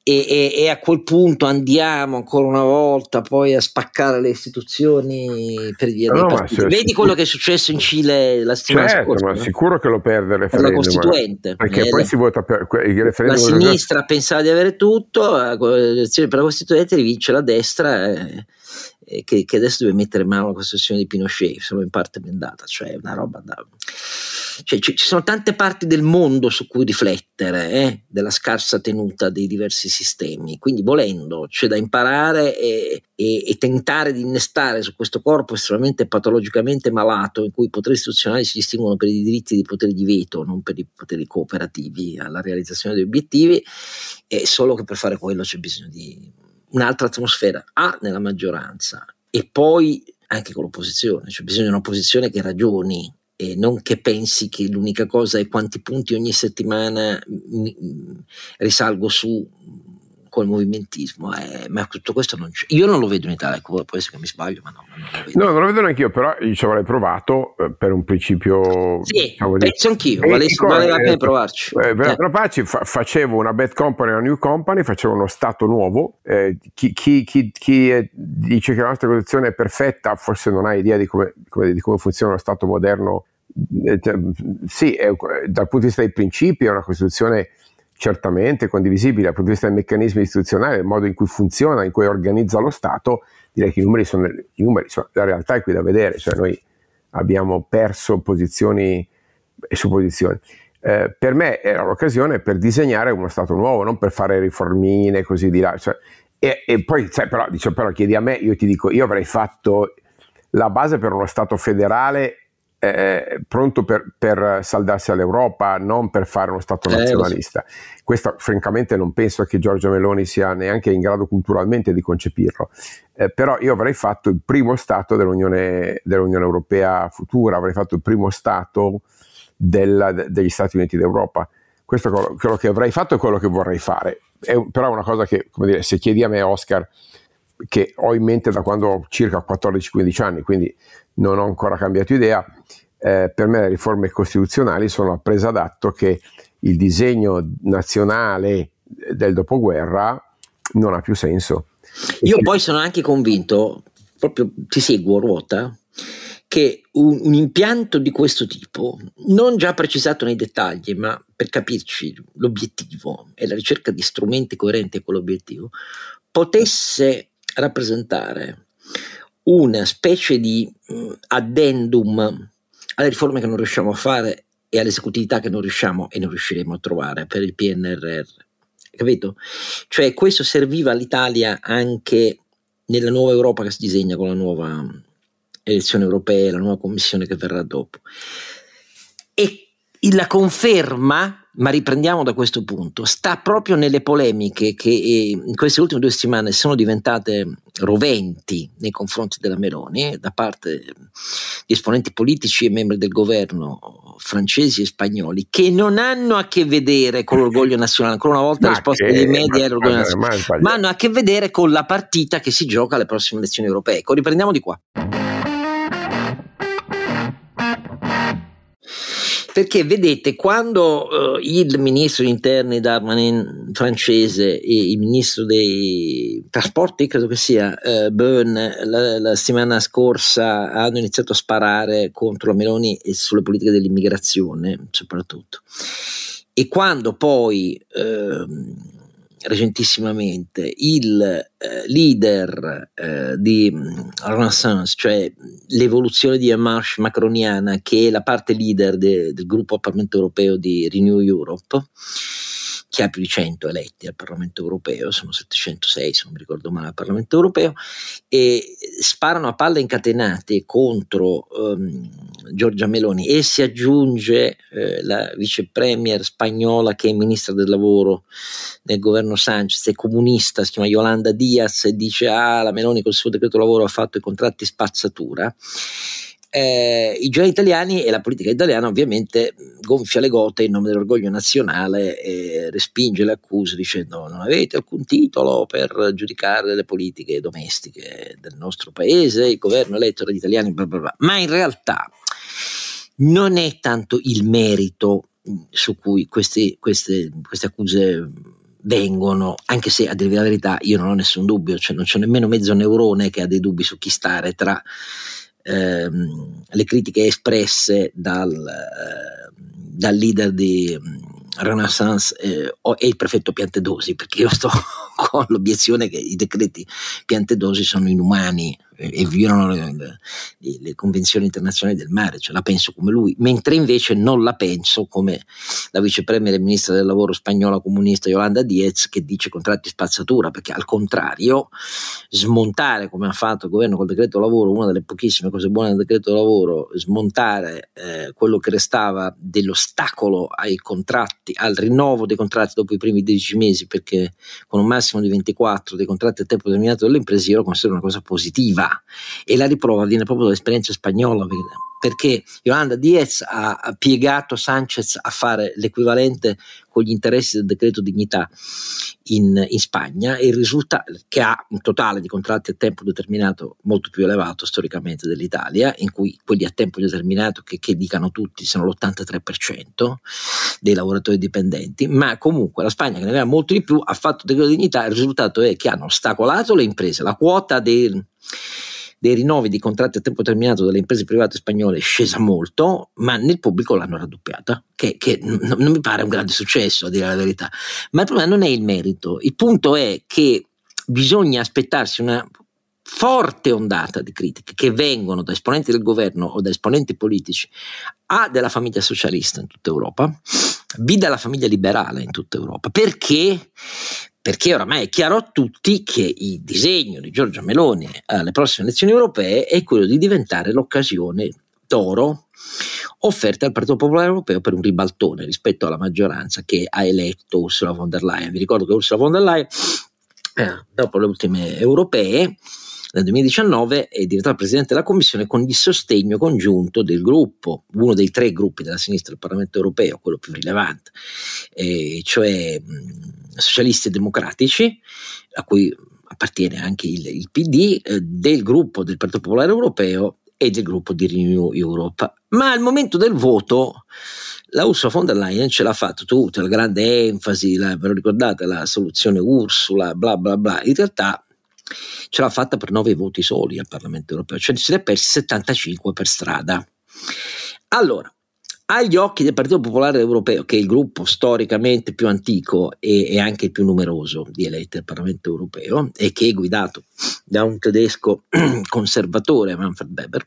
e, e, e, a quel punto andiamo ancora una volta poi a spaccare le istituzioni per via no, dei Vedi quello che è successo in Cile la settimana certo, scorsa? ma no? sicuro che lo perde il referendum. La Costituente. Perché eh, poi si vota per il referendum. La sinistra pensava di avere tutto, per la Costituente rivince la destra. Eh, che, che, adesso deve mettere in mano alla Costituzione di Pinochet, solo in parte blindata, cioè una roba da... Cioè, ci, ci, sono tante parti del mondo su cui riflettere eh, della scarsa tenuta dei diversi sistemi, quindi volendo c'è da imparare e, e, e, tentare di innestare su questo corpo estremamente patologicamente malato in cui i poteri istituzionali si distinguono per i diritti dei poteri di veto, non per i poteri cooperativi alla realizzazione degli obiettivi, e solo che per fare quello c'è bisogno di un'altra atmosfera, A nella maggioranza e poi anche con l'opposizione, cioè bisogna un'opposizione che ragioni e non che pensi che l'unica cosa è quanti punti ogni settimana risalgo su col movimentismo, eh, ma tutto questo non c'è. Io non lo vedo in Italia, può essere che mi sbaglio, ma no. Non lo vedo. No, non lo vedo neanche io, però io ci avrei provato eh, per un principio. Sì, diciamo penso anch'io, vale, vale la pena provarci. Eh, per provarci fa, facevo una bad company, una new company, facevo uno stato nuovo. Eh, chi, chi, chi, chi, dice che la nostra Costituzione è perfetta, forse non ha idea di come, come, di come funziona lo Stato moderno. Eh, cioè, sì, è, dal punto di vista dei principi è una Costituzione certamente condivisibile dal punto di vista dei meccanismi istituzionali, del modo in cui funziona, in cui organizza lo Stato, direi che i numeri sono, i numeri sono la realtà è qui da vedere, cioè noi abbiamo perso posizioni e supposizioni. Eh, per me era l'occasione per disegnare uno Stato nuovo, non per fare riformine così di là. Cioè, e, e, poi, sai, però, dice, però chiedi a me, io ti dico, io avrei fatto la base per uno Stato federale eh, pronto per, per, saldarsi all'Europa, non per fare uno Stato eh, nazionalista. Eh, Questo francamente non penso che Giorgio Meloni sia neanche in grado culturalmente di concepirlo, eh, però io avrei fatto il primo Stato dell'Unione, dell'Unione Europea futura, avrei fatto il primo Stato della, degli Stati Uniti d'Europa. Questo è quello, quello, che avrei fatto e quello che vorrei fare. È, però è una cosa che, come dire, se chiedi a me, Oscar, che ho in mente da quando ho circa 14-15 anni, quindi non ho ancora cambiato idea. Eh, per me le riforme costituzionali sono la presa d'atto che il disegno nazionale del dopoguerra non ha più senso. Io poi sono anche convinto, proprio ti seguo ruota, che un, un, impianto di questo tipo, non già precisato nei dettagli, ma per capirci l'obiettivo e la ricerca di strumenti coerenti a quell'obiettivo, potesse rappresentare una specie di uh, addendum alle riforme che non riusciamo a fare e all'esecutività che non riusciamo e non riusciremo a trovare per il PNRR. Capito? Cioè questo serviva all'Italia anche nella nuova Europa che si disegna con la nuova elezione europea, la nuova commissione che verrà dopo. E la conferma ma riprendiamo da questo punto, sta proprio nelle polemiche che eh, in queste ultime due settimane sono diventate roventi nei confronti della Meloni eh, da parte di esponenti politici e membri del governo francesi e spagnoli che non hanno a che vedere con l'orgoglio nazionale, ancora una volta ma la risposta che, dei media è l'orgoglio nazionale, ma hanno a che vedere con la partita che si gioca alle prossime elezioni europee. Ecco, riprendiamo di qua. Perché vedete, quando uh, il ministro degli interni Darmanin francese e il ministro dei trasporti, credo che sia uh, Byrne, la, la, settimana scorsa hanno iniziato a sparare contro Meloni e sulle politiche dell'immigrazione, soprattutto. E quando poi uh, recentissimamente il eh, leader eh, di mm, Renaissance, cioè l'evoluzione di Marche macroniana, che è la parte leader de, del gruppo Parlamento europeo di Renew Europe, che ha più di 100 eletti al Parlamento europeo, sono 706 se non mi ricordo male al Parlamento europeo, e sparano a palle incatenate contro um, Giorgia Meloni e si aggiunge eh, la vice premier spagnola che è ministra del lavoro nel governo Sanchez, è comunista, si chiama Yolanda Diaz e dice ah la Meloni col suo decreto lavoro ha fatto i contratti spazzatura eh, i giornali italiani e la politica italiana ovviamente gonfia le gote in nome dell'orgoglio nazionale e respinge le accuse dicendo non avete alcun titolo per giudicare le politiche domestiche del nostro paese, il governo eletto dagli italiani, bla bla bla. ma in realtà non è tanto il merito su cui queste, queste, queste accuse vengono, anche se a dire la verità io non ho nessun dubbio, cioè non c'è nemmeno mezzo neurone che ha dei dubbi su chi stare tra ehm, le critiche espresse dal, eh, dal leader di mm, Renaissance eh, e il prefetto Piantedosi, perché io sto con l'obiezione che i decreti Piantedosi sono inumani e violano le, le, le, convenzioni internazionali del mare, cioè la penso come lui, mentre invece non la penso come la vice premier e ministra del lavoro spagnola comunista Yolanda Diez che dice contratti spazzatura, perché al contrario smontare come ha fatto il governo col decreto lavoro, una delle pochissime cose buone del decreto lavoro, smontare eh, quello che restava dell'ostacolo ai contratti, al rinnovo dei contratti dopo i primi 12 mesi, perché con un massimo di 24 dei contratti a tempo determinato delle imprese io lo considero una cosa positiva e la riprova viene proprio dall'esperienza spagnola. Perché Yolanda Diaz ha piegato Sanchez a fare l'equivalente con gli interessi del decreto dignità in, in Spagna e il risultato che ha un totale di contratti a tempo determinato molto più elevato storicamente dell'Italia, in cui quelli a tempo determinato che, che dicano tutti sono l'83% dei lavoratori dipendenti, ma comunque la Spagna che ne aveva molto di più ha fatto decreto dignità, il risultato è che hanno ostacolato le imprese, la quota del dei rinnovi di contratti a tempo determinato delle imprese private spagnole è scesa molto, ma nel pubblico l'hanno raddoppiata, che, che n- non mi pare un grande successo a dire la verità. Ma il problema non è il merito, il punto è che bisogna aspettarsi una forte ondata di critiche che vengono da esponenti del governo o da esponenti politici A della famiglia socialista in tutta Europa, B dalla famiglia liberale in tutta Europa. Perché? Perché oramai è chiaro a tutti che il disegno di Giorgia Meloni alle prossime elezioni europee è quello di diventare l'occasione d'oro offerta al Partito Popolare Europeo per un ribaltone rispetto alla maggioranza che ha eletto Ursula von der Leyen. Vi ricordo che Ursula von der Leyen, eh, dopo le ultime europee, nel 2019 è diventata Presidente della Commissione con il sostegno congiunto del gruppo, uno dei tre gruppi della sinistra del Parlamento Europeo, quello più rilevante, eh, cioè mh, socialisti e democratici, a cui appartiene anche il, il PD, eh, del gruppo del Partito Popolare Europeo e del gruppo di Renew Europe. Ma al momento del voto la Ursula von der Leyen ce l'ha fatto tutta, la grande enfasi, la, ve lo ricordate, la soluzione Ursula, bla bla bla, in realtà ce l'ha fatta per nove voti soli al Parlamento europeo, cioè se ne è persi 75 per strada. Allora, agli occhi del Partito Popolare Europeo, che è il gruppo storicamente più antico e, e, anche il più numeroso di eletti al Parlamento Europeo e che è guidato da un tedesco conservatore, Manfred Weber,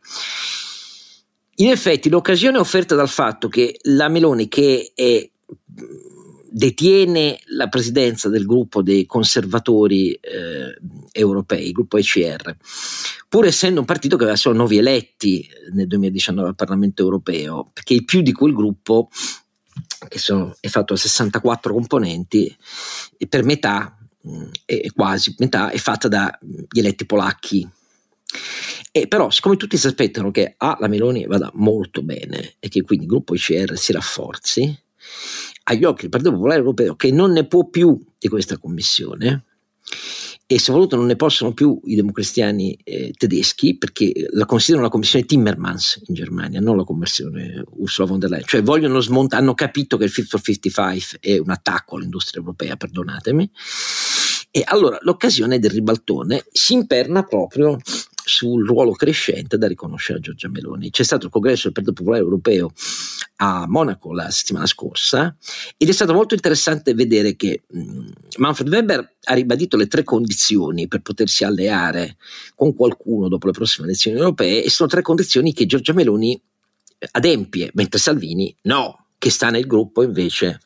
in effetti l'occasione offerta dal fatto che la Meloni, che è detiene la presidenza del gruppo dei conservatori eh, europei, il gruppo ECR, pur essendo un partito che aveva solo nove eletti nel 2019 al Parlamento europeo, perché il più di quel gruppo, che sono, è fatto da 64 componenti, per metà, è quasi metà, è fatta dagli eletti polacchi. E però, siccome tutti si aspettano che A, la Meloni vada molto bene e che quindi il gruppo ICR si rafforzi, agli occhi del Partito Popolare Europeo, che non ne può più di questa commissione, e soprattutto non ne possono più i democristiani eh, tedeschi perché la considerano la commissione Timmermans in Germania, non la commissione Ursula von der Leyen, cioè vogliono smontare, hanno capito che il Fit for 55 è un attacco all'industria europea, perdonatemi, e allora l'occasione del ribaltone si imperna proprio sul ruolo crescente da riconoscere a Giorgia Meloni. C'è stato il congresso del Partito Popolare Europeo a Monaco la settimana scorsa ed è stato molto interessante vedere che mh, Manfred Weber ha ribadito le tre condizioni per potersi alleare con qualcuno dopo le prossime elezioni europee e sono tre condizioni che Giorgia Meloni adempie, mentre Salvini no, che sta nel gruppo invece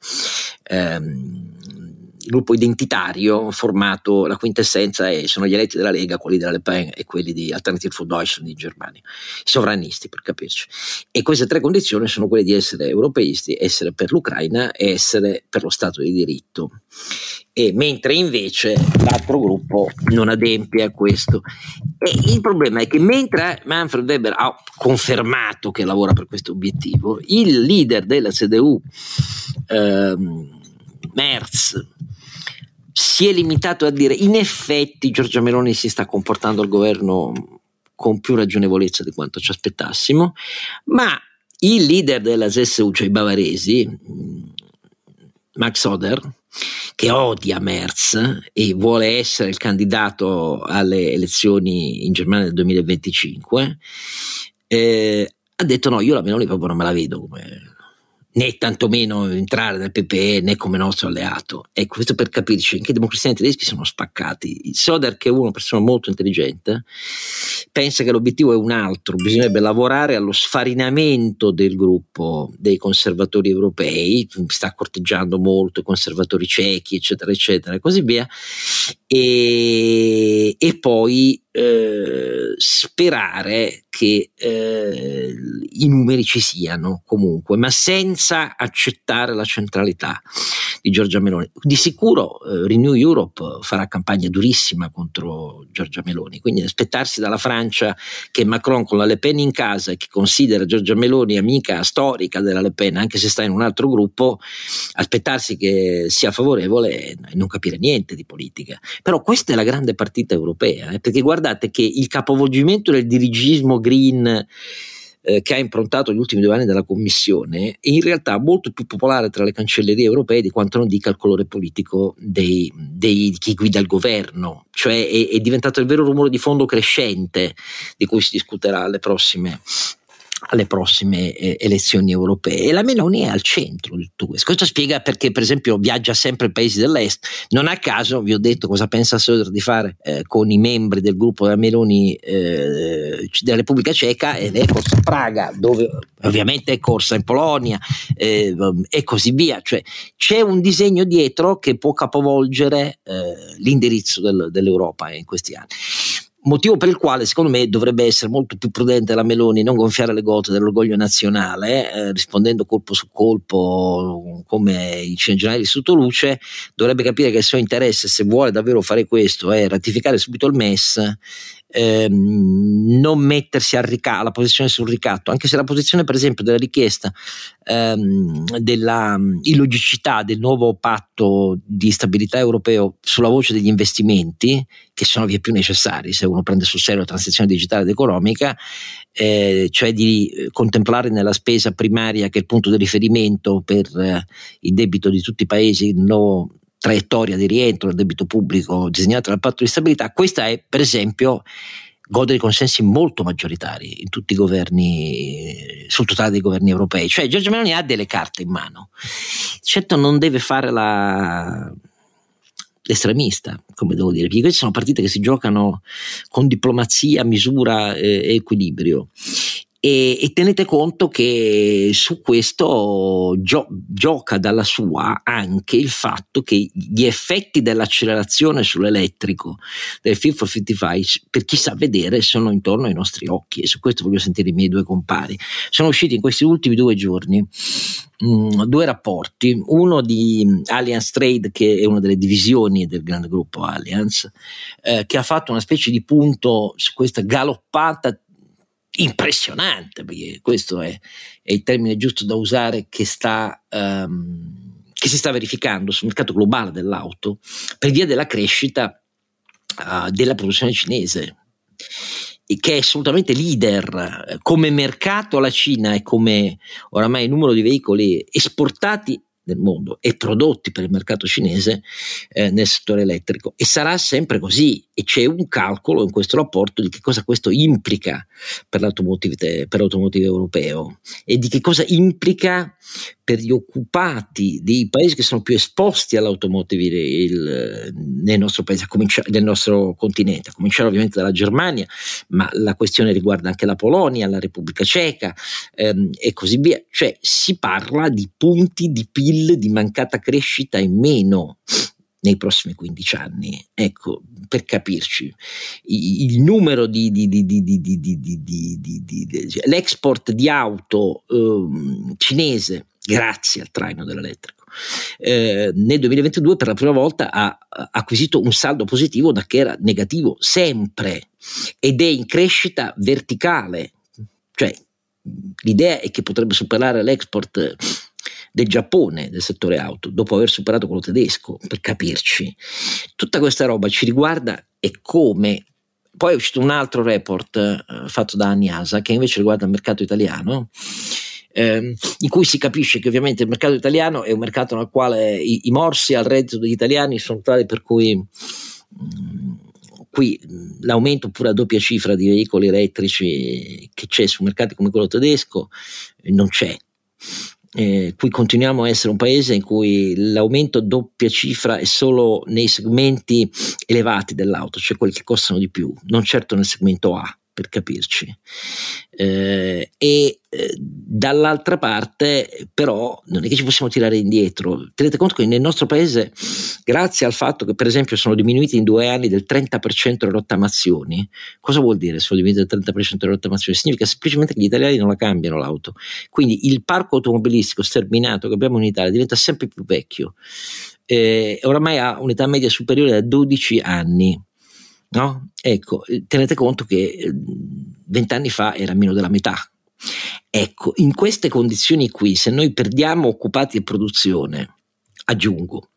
ehm, gruppo identitario formato, la quintessenza è, sono gli eletti della Lega, quelli della Le Pen e quelli di Alternative for Deutschland in Germania, i sovranisti per capirci. E queste tre condizioni sono quelle di essere europeisti, essere per l'Ucraina e essere per lo Stato di diritto. E mentre invece l'altro gruppo non adempie a questo. E il problema è che mentre Manfred Weber ha confermato che lavora per questo obiettivo, il leader della CDU, ehm, Merz, si è limitato a dire in effetti Giorgia Meloni si sta comportando al governo con più ragionevolezza di quanto ci aspettassimo, ma il leader della ZSU, cioè i bavaresi, mm, Max Oder, che odia Merz e vuole essere il candidato alle elezioni in Germania del 2025, eh, ha detto no, io la Meloni proprio non me la vedo come né tantomeno entrare nel PPE né come nostro alleato. E questo per capirci, anche i democristiani tedeschi sono spaccati. Il Soder, che è una persona molto intelligente, pensa che l'obiettivo è un altro, bisognerebbe lavorare allo sfarinamento del gruppo dei conservatori europei, sta corteggiando molto i conservatori cechi, eccetera, eccetera, e così via e, e poi eh, sperare che eh, i numeri ci siano comunque, ma senza accettare la centralità di Giorgia Meloni. Di sicuro eh, Renew Europe farà campagna durissima contro Giorgia Meloni, quindi aspettarsi dalla Francia che Macron con la Le Pen in casa e che considera Giorgia Meloni amica storica della Le Pen, anche se sta in un altro gruppo, aspettarsi che sia favorevole e non capire niente di politica. Però questa è la grande partita europea, eh, perché guarda guardate che il capovolgimento del dirigismo green eh, che ha improntato gli ultimi due anni della Commissione è in realtà molto più popolare tra le cancellerie europee di quanto non dica il colore politico dei, dei, di chi guida il governo, cioè è, è diventato il vero rumore di fondo crescente di cui si discuterà alle prossime alle prossime eh, elezioni europee e la Meloni è al centro di tutto questo. Spiega perché per esempio viaggia sempre ai paesi dell'est. Non a caso vi ho detto cosa pensa Söder di fare eh, con i membri del gruppo della Meloni eh, della Repubblica Ceca ed è corsa a Praga, dove ovviamente è corsa in Polonia eh, e così via. Cioè c'è un disegno dietro che può capovolgere eh, l'indirizzo del, dell'Europa in questi anni motivo per il quale secondo me dovrebbe essere molto più prudente la Meloni non gonfiare le gote dell'orgoglio nazionale, eh, rispondendo colpo su colpo come i generali sotto luce, dovrebbe capire che il suo interesse, se vuole davvero fare questo, è ratificare subito il MES ehm, non mettersi rica- alla posizione sul ricatto, anche se la posizione per esempio della richiesta ehm, della illogicità del nuovo patto di stabilità europeo sulla voce degli investimenti, che sono via più necessari se uno prende sul serio la transizione digitale ed economica, eh, cioè di contemplare nella spesa primaria che è il punto di riferimento per eh, il debito di tutti i paesi il nuovo traiettoria di rientro del debito pubblico disegnata dal patto di stabilità, questa è per esempio gode di consensi molto maggioritari in tutti i governi, sul totale dei governi europei. Cioè Giorgio Meloni ha delle carte in mano. Certo non deve fare la, l'estremista, come devo dire, perché queste sono partite che si giocano con diplomazia, misura e equilibrio. E, e, tenete conto che su questo gio- gioca dalla sua anche il fatto che gli effetti dell'accelerazione sull'elettrico del Fit for 55 per chi sa vedere sono intorno ai nostri occhi. E su questo voglio sentire i miei due compari. Sono usciti in questi ultimi due giorni mh, mm, due rapporti. Uno di Allianz Trade che è una delle divisioni del grande gruppo Allianz eh, che ha fatto una specie di punto su questa galoppata impressionante, perché questo è, è, il termine giusto da usare, che, sta, um, che si sta verificando sul mercato globale dell'auto per via della crescita uh, della produzione cinese che è assolutamente leader come mercato la Cina e come oramai il numero di veicoli esportati nel mondo e prodotti per il mercato cinese eh, nel settore elettrico. E sarà sempre così e c'è un calcolo in questo rapporto di che cosa questo implica per l'automotive, per l'automotive europeo e di che cosa implica per gli occupati dei paesi che sono più esposti all'automotive il, nel nostro paese, nel nostro continente, a cominciare ovviamente dalla Germania, ma la questione riguarda anche la Polonia, la Repubblica Ceca ehm, e così via. Cioè si parla di punti di PIL di mancata crescita in meno nei prossimi 15 anni. Ecco, per capirci, il numero di, di, di, di l'export di auto eh, cinese, grazie al traino dell'elettrico, eh, nel 2022 per la prima volta ha acquisito un saldo positivo da che era negativo sempre ed è in crescita verticale, cioè l'idea è che potrebbe superare l'export del Giappone del settore auto, dopo aver superato quello tedesco, per capirci. Tutta questa roba ci riguarda e come. Poi è uscito un altro report eh, fatto da Aniasa che invece riguarda il mercato italiano. Ehm, in cui si capisce che ovviamente il mercato italiano è un mercato nel quale i, i morsi al reddito degli italiani sono tali per cui mm, qui l'aumento pure a doppia cifra di veicoli elettrici che c'è su mercati come quello tedesco non c'è eh, qui continuiamo a essere un paese in cui l'aumento doppia cifra è solo nei segmenti elevati dell'auto, cioè quelli che costano di più, non certo nel segmento A per capirci. Eh, e dall'altra parte, però, non è che ci possiamo tirare indietro. Tenete conto che nel nostro paese, grazie al fatto che, per esempio, sono diminuiti in due anni del 30% le rottamazioni, cosa vuol dire sono diminuite del 30% le rottamazioni? Significa semplicemente che gli italiani non la cambiano l'auto. Quindi il parco automobilistico sterminato che abbiamo in Italia diventa sempre più vecchio. Eh, oramai ha un'età media superiore a 12 anni. No? Ecco, tenete conto che vent'anni fa era meno della metà Ecco, in queste condizioni qui, se noi perdiamo occupati e produzione, aggiungo,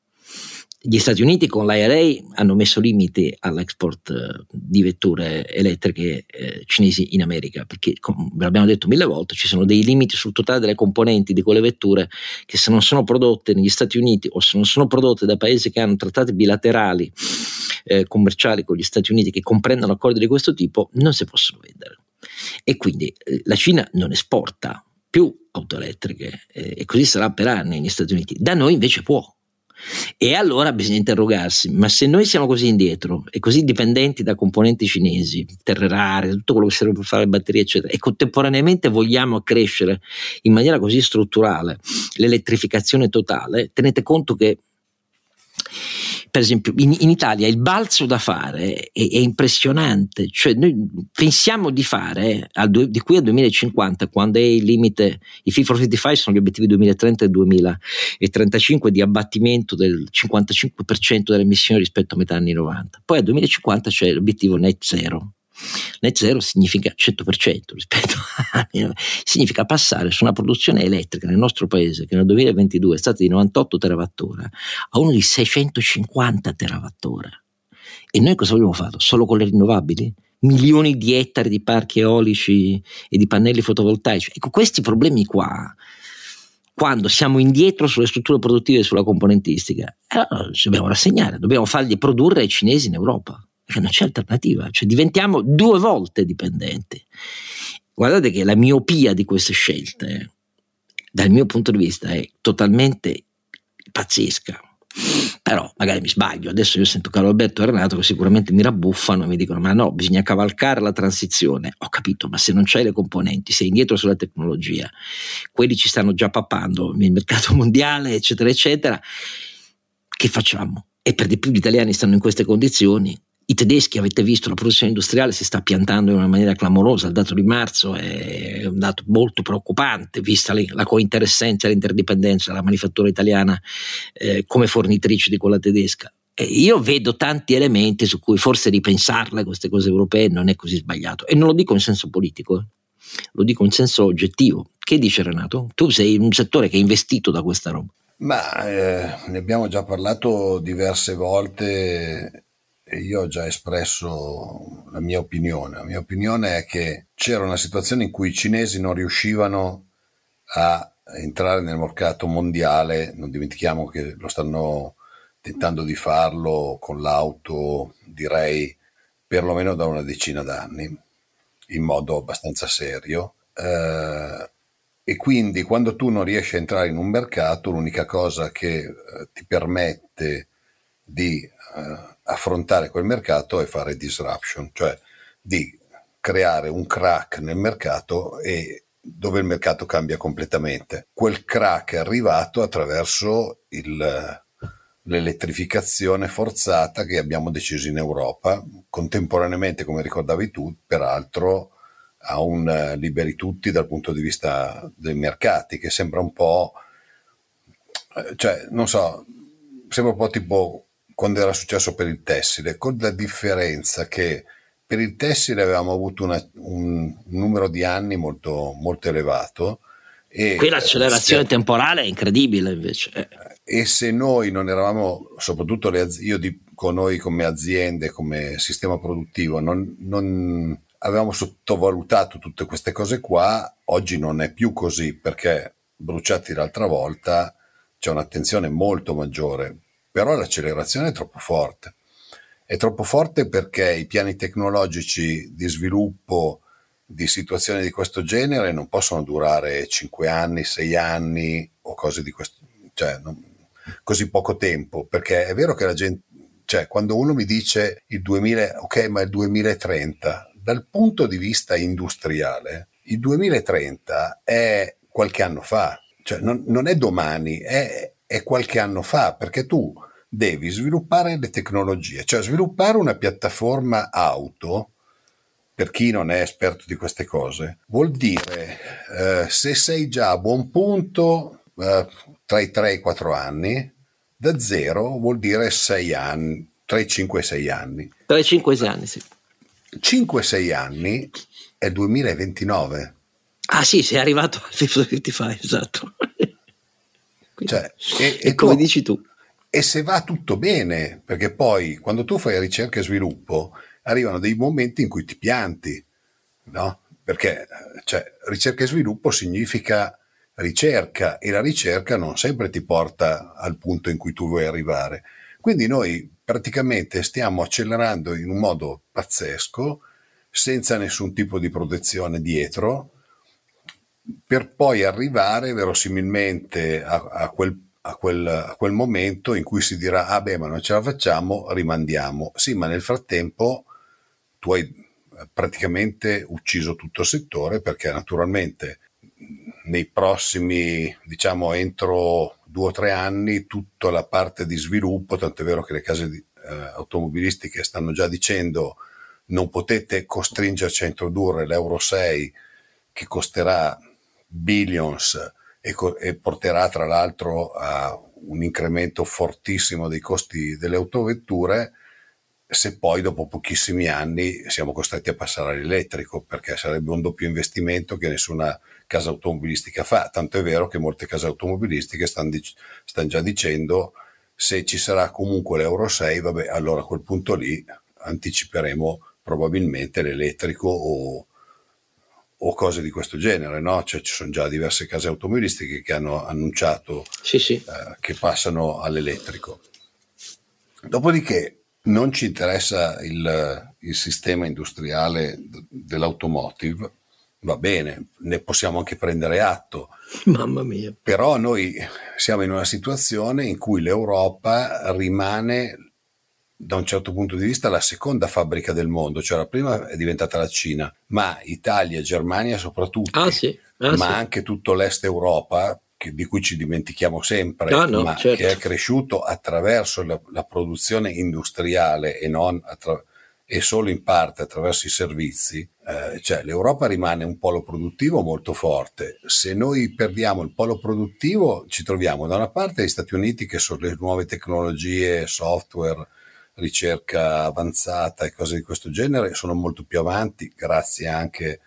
gli Stati Uniti con l'IRA hanno messo limiti all'export eh, di vetture elettriche eh, cinesi in America, perché come ve l'abbiamo detto mille volte, ci sono dei limiti sul totale delle componenti di quelle vetture che se non sono prodotte negli Stati Uniti o se non sono prodotte da paesi che hanno trattati bilaterali eh, commerciali con gli Stati Uniti che comprendono accordi di questo tipo, non si possono vendere e quindi eh, la Cina non esporta più auto elettriche eh, e così sarà per anni negli Stati Uniti. Da noi invece può. E allora bisogna interrogarsi, ma se noi siamo così indietro e così dipendenti da componenti cinesi, terre rare, tutto quello che serve per fare batterie, eccetera, e contemporaneamente vogliamo crescere in maniera così strutturale l'elettrificazione totale, tenete conto che per esempio in, in, Italia il balzo da fare è, è, impressionante, cioè noi pensiamo di fare al, di qui al 2050 quando è il limite, i Fit for 55 sono gli obiettivi 2030 e 2035 di abbattimento del 55% delle emissioni rispetto a metà anni 90, poi al 2050 c'è l'obiettivo net zero Net zero significa 100% rispetto a significa passare su una produzione elettrica nel nostro paese che nel 2022 è stata di 98 terawattora a uno di 650 terawattora. E noi cosa abbiamo fatto? Solo con le rinnovabili? Milioni di ettari di parchi eolici e di pannelli fotovoltaici. Ecco, questi problemi qua, quando siamo indietro sulle strutture produttive e sulla componentistica, allora ci dobbiamo rassegnare, dobbiamo farli produrre ai cinesi in Europa non c'è alternativa, cioè diventiamo due volte dipendenti. Guardate che la miopia di queste scelte, dal mio punto di vista, è totalmente pazzesca. Però magari mi sbaglio, adesso io sento Carlo Alberto e Renato che sicuramente mi rabbuffano e mi dicono ma no, bisogna cavalcare la transizione. Ho capito, ma se non c'hai le componenti, sei indietro sulla tecnologia, quelli ci stanno già pappando nel mercato mondiale, eccetera, eccetera, che facciamo? E per di più gli italiani stanno in queste condizioni, i tedeschi, avete visto, la produzione industriale si sta piantando in una maniera clamorosa, il dato di marzo è un dato molto preoccupante, vista la cointeressenza e l'interdipendenza della manifattura italiana eh, come fornitrice di quella tedesca. E io vedo tanti elementi su cui forse ripensarle queste cose europee non è così sbagliato e non lo dico in senso politico, eh. lo dico in senso oggettivo. Che dice Renato? Tu sei un settore che è investito da questa roba. Ma eh, ne abbiamo già parlato diverse volte io ho già espresso la mia opinione. La mia opinione è che c'era una situazione in cui i cinesi non riuscivano a entrare nel mercato mondiale, non dimentichiamo che lo stanno tentando di farlo con l'auto, direi perlomeno da una decina d'anni, in modo abbastanza serio. Eh, e quindi quando tu non riesci a entrare in un mercato, l'unica cosa che eh, ti permette di eh, affrontare quel mercato e fare disruption, cioè di creare un crack nel mercato e dove il mercato cambia completamente. Quel crack è arrivato attraverso il, l'elettrificazione forzata che abbiamo deciso in Europa, contemporaneamente, come ricordavi tu, peraltro a un uh, liberi tutti dal punto di vista dei mercati, che sembra un po', eh, cioè, non so, sembra un po' tipo quando era successo per il tessile, con la differenza che per il tessile avevamo avuto una, un numero di anni molto, molto elevato. E Qui l'accelerazione se, temporale è incredibile invece. Eh. E se noi non eravamo, soprattutto le, io dico noi come aziende, come sistema produttivo, non, non avevamo sottovalutato tutte queste cose qua, oggi non è più così perché bruciati l'altra volta c'è un'attenzione molto maggiore però l'accelerazione è troppo forte. È troppo forte perché i piani tecnologici di sviluppo di situazioni di questo genere non possono durare 5 anni, 6 anni o cose di questo, cioè non, così poco tempo, perché è vero che la gente, cioè quando uno mi dice il 2000, ok, ma il 2030, dal punto di vista industriale, Il 2030 è qualche anno fa, cioè non, non è domani, è, è qualche anno fa, perché tu devi sviluppare le tecnologie, cioè sviluppare una piattaforma auto, per chi non è esperto di queste cose, vuol dire eh, se sei già a buon punto eh, tra i 3 e i 4 anni, da zero vuol dire 6 anni, tra i 5 e 6 anni. Tra i 5 e 6 anni, sì. 5-6 anni è 2029. Ah sì, sei arrivato al 55, esatto. Cioè, e, e, come tu, dici tu. E se va tutto bene, perché poi quando tu fai ricerca e sviluppo, arrivano dei momenti in cui ti pianti, no? Perché cioè, ricerca e sviluppo significa ricerca e la ricerca non sempre ti porta al punto in cui tu vuoi arrivare. Quindi noi praticamente stiamo accelerando in un modo pazzesco, senza nessun tipo di protezione dietro, per poi arrivare verosimilmente a, a, quel, a, quel, a, quel, momento in cui si dirà, ah beh, ma non ce la facciamo, rimandiamo. Sì, ma nel frattempo tu hai praticamente ucciso tutto il settore perché naturalmente nei prossimi, diciamo, entro due o tre anni, tutta la parte di sviluppo, tanto è vero che le case di, eh, automobilistiche stanno già dicendo non potete costringerci a introdurre l'Euro 6 che costerà billions e, co- e porterà tra l'altro a un incremento fortissimo dei costi delle autovetture, se poi dopo pochissimi anni siamo costretti a passare all'elettrico, perché sarebbe un doppio investimento che nessuna casa automobilistica fa. Tanto è vero che molte case automobilistiche stanno, dic- stanno già dicendo se ci sarà comunque l'Euro 6, vabbè, allora a quel punto lì anticiperemo probabilmente l'elettrico o, o cose di questo genere, no? Cioè ci sono già diverse case automobilistiche che hanno annunciato sì, sì. Eh, che passano all'elettrico. Dopodiché non ci interessa il, il sistema industriale dell'automotive, va bene, ne possiamo anche prendere atto. Mamma mia. Però noi siamo in una situazione in cui l'Europa rimane, da un certo punto di vista, la seconda fabbrica del mondo, cioè la prima è diventata la Cina, ma Italia, Germania soprattutto, ah, sì. ah, ma sì. anche tutto l'est Europa, che, di cui ci dimentichiamo sempre, no, no, ma certo. che è cresciuto attraverso la, la produzione industriale e non attraverso e solo in parte attraverso i servizi, eh, cioè l'Europa rimane un polo produttivo molto forte. Se noi perdiamo il polo produttivo, ci troviamo da una parte gli Stati Uniti che sono le nuove tecnologie, software, ricerca avanzata e cose di questo genere, sono molto più avanti, grazie anche,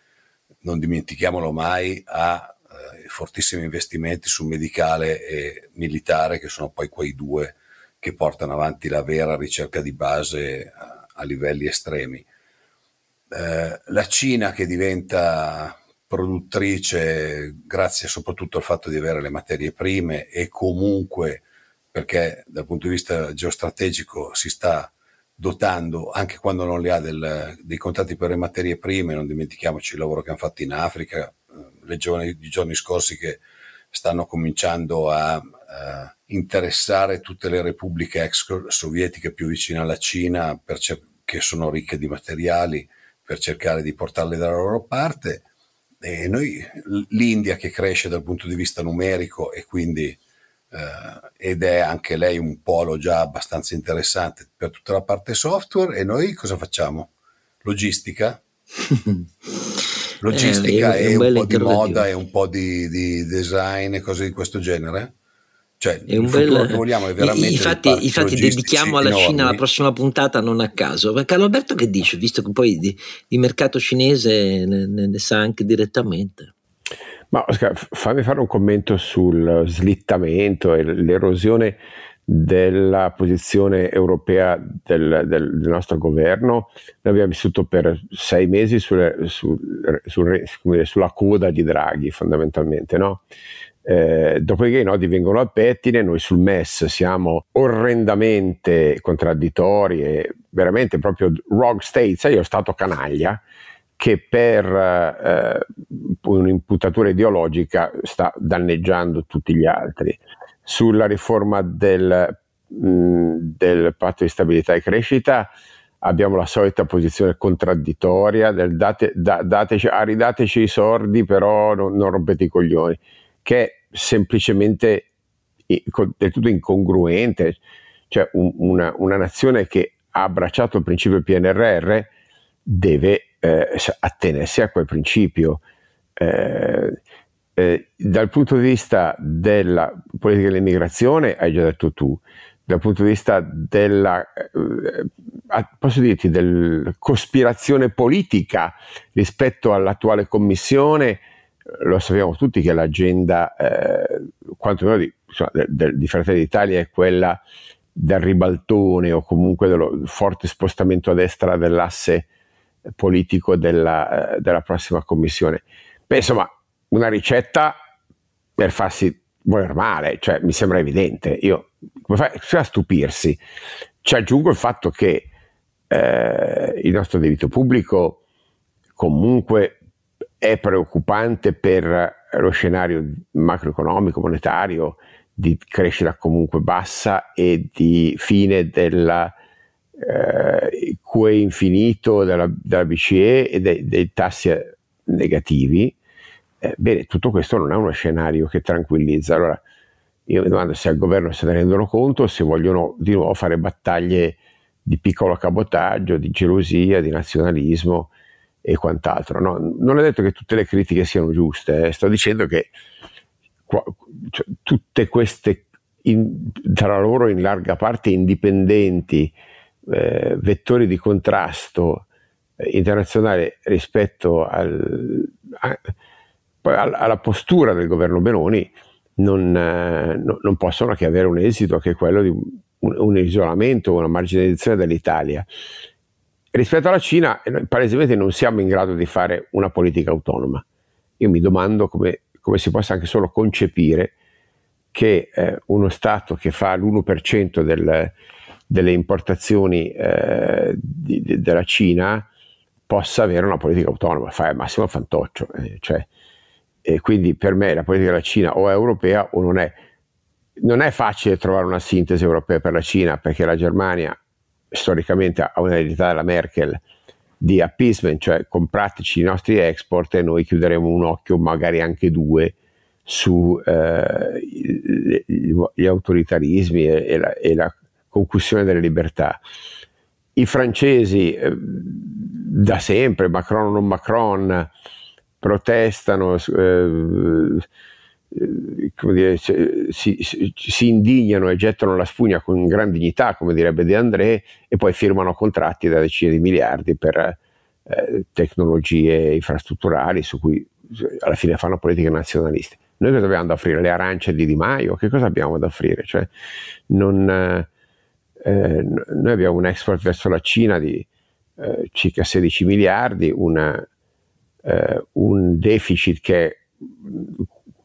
non dimentichiamolo mai, a eh, fortissimi investimenti su medicale e militare, che sono poi quei due che portano avanti la vera ricerca di base a livelli estremi. Eh, la Cina che diventa produttrice grazie soprattutto al fatto di avere le materie prime e comunque perché dal punto di vista geostrategico si sta dotando anche quando non le ha del, dei contratti per le materie prime, non dimentichiamoci il lavoro che hanno fatto in Africa, eh, leggevo nei giorni scorsi che stanno cominciando a, a interessare tutte le repubbliche ex sovietiche più vicine alla Cina per, che sono ricche di materiali per cercare di portarle dalla loro parte. E noi, l'India che cresce dal punto di vista numerico e quindi eh, ed è anche lei un polo già abbastanza interessante per tutta la parte software e noi cosa facciamo? Logistica? Logistica eh, e un, un po' di moda e un po' di, di design e cose di questo genere? Cioè, è un bel... che vogliamo è veramente infatti, infatti dedichiamo alla enormi. Cina la prossima puntata non a caso. Carlo Alberto che dice, visto che poi di, di mercato cinese ne, ne, sa anche direttamente? Ma fammi fare un commento sul slittamento e l'erosione della posizione europea del, del, del, nostro governo. Noi abbiamo vissuto per sei mesi sulle, sul, sul, sulla coda di Draghi fondamentalmente, no? Eh, dopodiché i nodi vengono al pettine, noi sul MES siamo orrendamente contraddittori e veramente proprio rogue state, sai, io stato canaglia che per eh, un'imputatura ideologica sta danneggiando tutti gli altri. Sulla riforma del, mh, del patto di stabilità e crescita abbiamo la solita posizione contraddittoria del date, da, dateci, aridateci i sordi però non, non rompete i coglioni, che è semplicemente del tutto incongruente, cioè un, una, una, nazione che ha abbracciato il principio PNRR deve eh, attenersi a quel principio. Eh, eh, dal punto di vista della politica dell'immigrazione, hai già detto tu, dal punto di vista della, eh, posso dirti, della cospirazione politica rispetto all'attuale commissione, lo sappiamo tutti che l'agenda, eh, quantomeno di, insomma, de, di Fratelli d'Italia, è quella del ribaltone o comunque dello forte spostamento a destra dell'asse politico della, eh, della prossima commissione. Beh, insomma, una ricetta per farsi voler male, cioè mi sembra evidente. Io, come fai a stupirsi? Ci aggiungo il fatto che eh, il nostro debito pubblico comunque è preoccupante per lo scenario macroeconomico, monetario, di crescita comunque bassa e di fine della eh, QE infinito della, della BCE e dei, dei tassi negativi, eh, bene, tutto questo non è uno scenario che tranquillizza. Allora, io mi domando se al governo se ne rendono conto, se vogliono di nuovo fare battaglie di piccolo cabotaggio, di gelosia, di nazionalismo e quant'altro. No, non è detto che tutte le critiche siano giuste, eh. sto dicendo che qua, cioè, tutte queste in, tra loro in larga parte indipendenti eh, vettori di contrasto eh, internazionale rispetto al, a, alla postura del governo Benoni non, eh, non, possono che avere un esito che è quello di un, un isolamento, una marginalizzazione dell'Italia. Rispetto alla Cina, palesemente non siamo in grado di fare una politica autonoma. Io mi domando come, come si possa anche solo concepire che eh, uno Stato che fa l'1% del, delle importazioni eh, di, de, della Cina possa avere una politica autonoma, fa al massimo fantoccio. Eh, cioè, e quindi per me la politica della Cina o è europea o non è. Non è facile trovare una sintesi europea per la Cina perché la Germania storicamente ha un'eredità della Merkel di appeasement, cioè comprateci i nostri export e noi chiuderemo un occhio, magari anche due, su eh, autoritarismi e, e, la, e, la, concussione delle libertà. I francesi eh, da sempre, Macron o non Macron, protestano, eh, eh dire, si, si, indignano e gettano la spugna con gran dignità, come direbbe De André, e poi firmano contratti da decine di miliardi per eh, tecnologie infrastrutturali su cui alla fine fanno politiche nazionaliste. Noi cosa abbiamo da offrire? Le arance di Di Maio? Che cosa abbiamo da offrire? Cioè, non, eh, noi abbiamo un export verso la Cina di eh, circa 16 miliardi, una, eh, un deficit che è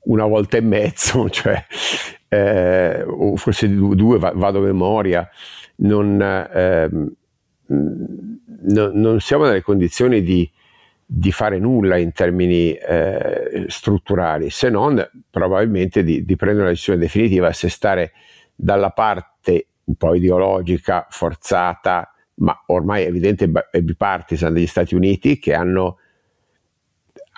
una volta e mezzo, cioè, eh, o forse due, vado a memoria, non, eh, no, non, siamo nelle condizioni di, di fare nulla in termini eh, strutturali, se non probabilmente di, di, prendere una decisione definitiva se stare dalla parte un po' ideologica, forzata, ma ormai evidente e bipartisan degli Stati Uniti che hanno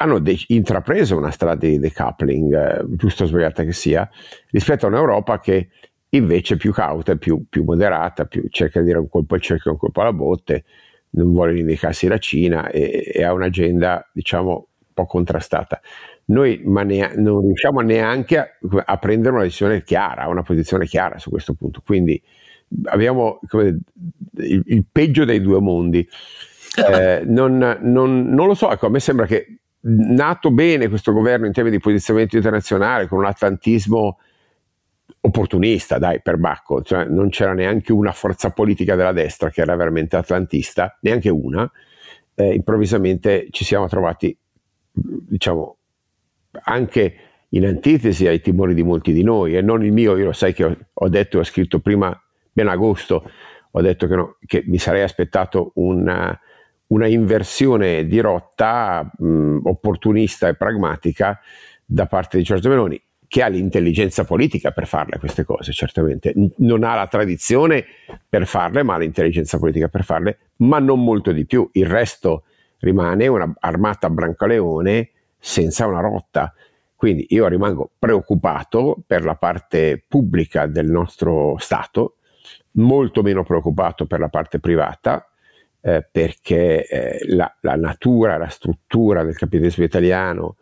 hanno de- intrapreso una strada di decoupling, eh, giusto o sbagliata che sia, rispetto a un'Europa che invece è più cauta, più, più moderata, più, cerca di dire un colpo al cerchio un colpo alla botte, non vuole rivendicarsi la Cina e, e, ha un'agenda, diciamo, un po' contrastata. Noi ne, non riusciamo neanche a, a, prendere una decisione chiara, una posizione chiara su questo punto. Quindi abbiamo come, il, il, peggio dei due mondi. Eh, non, non, non, lo so, ecco, a me sembra che nato bene questo governo in termini di posizionamento internazionale, con un atlantismo opportunista, dai, per Bacco, cioè non c'era neanche una forza politica della destra che era veramente atlantista, neanche una, eh, improvvisamente ci siamo trovati, diciamo, anche in antitesi ai timori di molti di noi, e non il mio, io lo sai che ho, ho detto ho scritto prima, ben agosto, ho detto che, no, che mi sarei aspettato una, una inversione di rotta mh, opportunista e pragmatica da parte di Giorgio Meloni. che ha l'intelligenza politica per farle queste cose, certamente. Non ha la tradizione per farle, ma ha l'intelligenza politica per farle, ma non molto di più. Il resto rimane un'armata brancaleone senza una rotta. Quindi io rimango preoccupato per la parte pubblica del nostro Stato, molto meno preoccupato per la parte privata, eh, perché eh, la, la, natura, la struttura del capitalismo italiano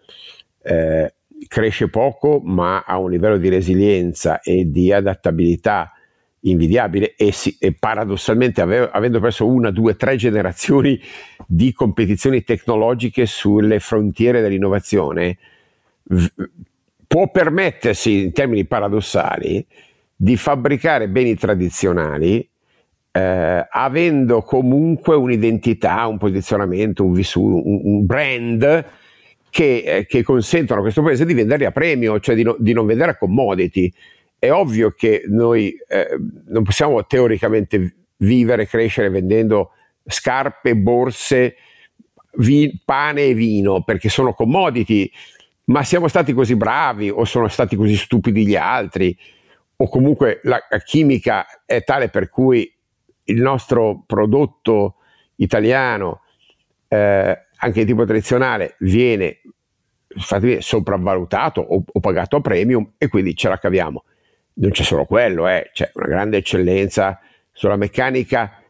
eh, cresce poco ma ha un livello di resilienza e di adattabilità invidiabile e, si, e paradossalmente ave, avendo perso una, due, tre generazioni di competizioni tecnologiche sulle frontiere dell'innovazione, v- può permettersi in termini paradossali di fabbricare beni tradizionali eh, avendo comunque un'identità, un posizionamento, un vissuto, un, un brand che, eh, che, consentono a questo paese di venderli a premio, cioè di, no, di non vendere a commodity. È ovvio che noi eh, non possiamo teoricamente vivere, crescere vendendo scarpe, borse, vi, pane e vino, perché sono commodity, ma siamo stati così bravi o sono stati così stupidi gli altri, o comunque la, la chimica è tale per cui il nostro prodotto italiano eh, anche di tipo tradizionale viene sopravvalutato o, o, pagato a premium e quindi ce la caviamo. Non c'è solo quello, eh, c'è una grande eccellenza sulla meccanica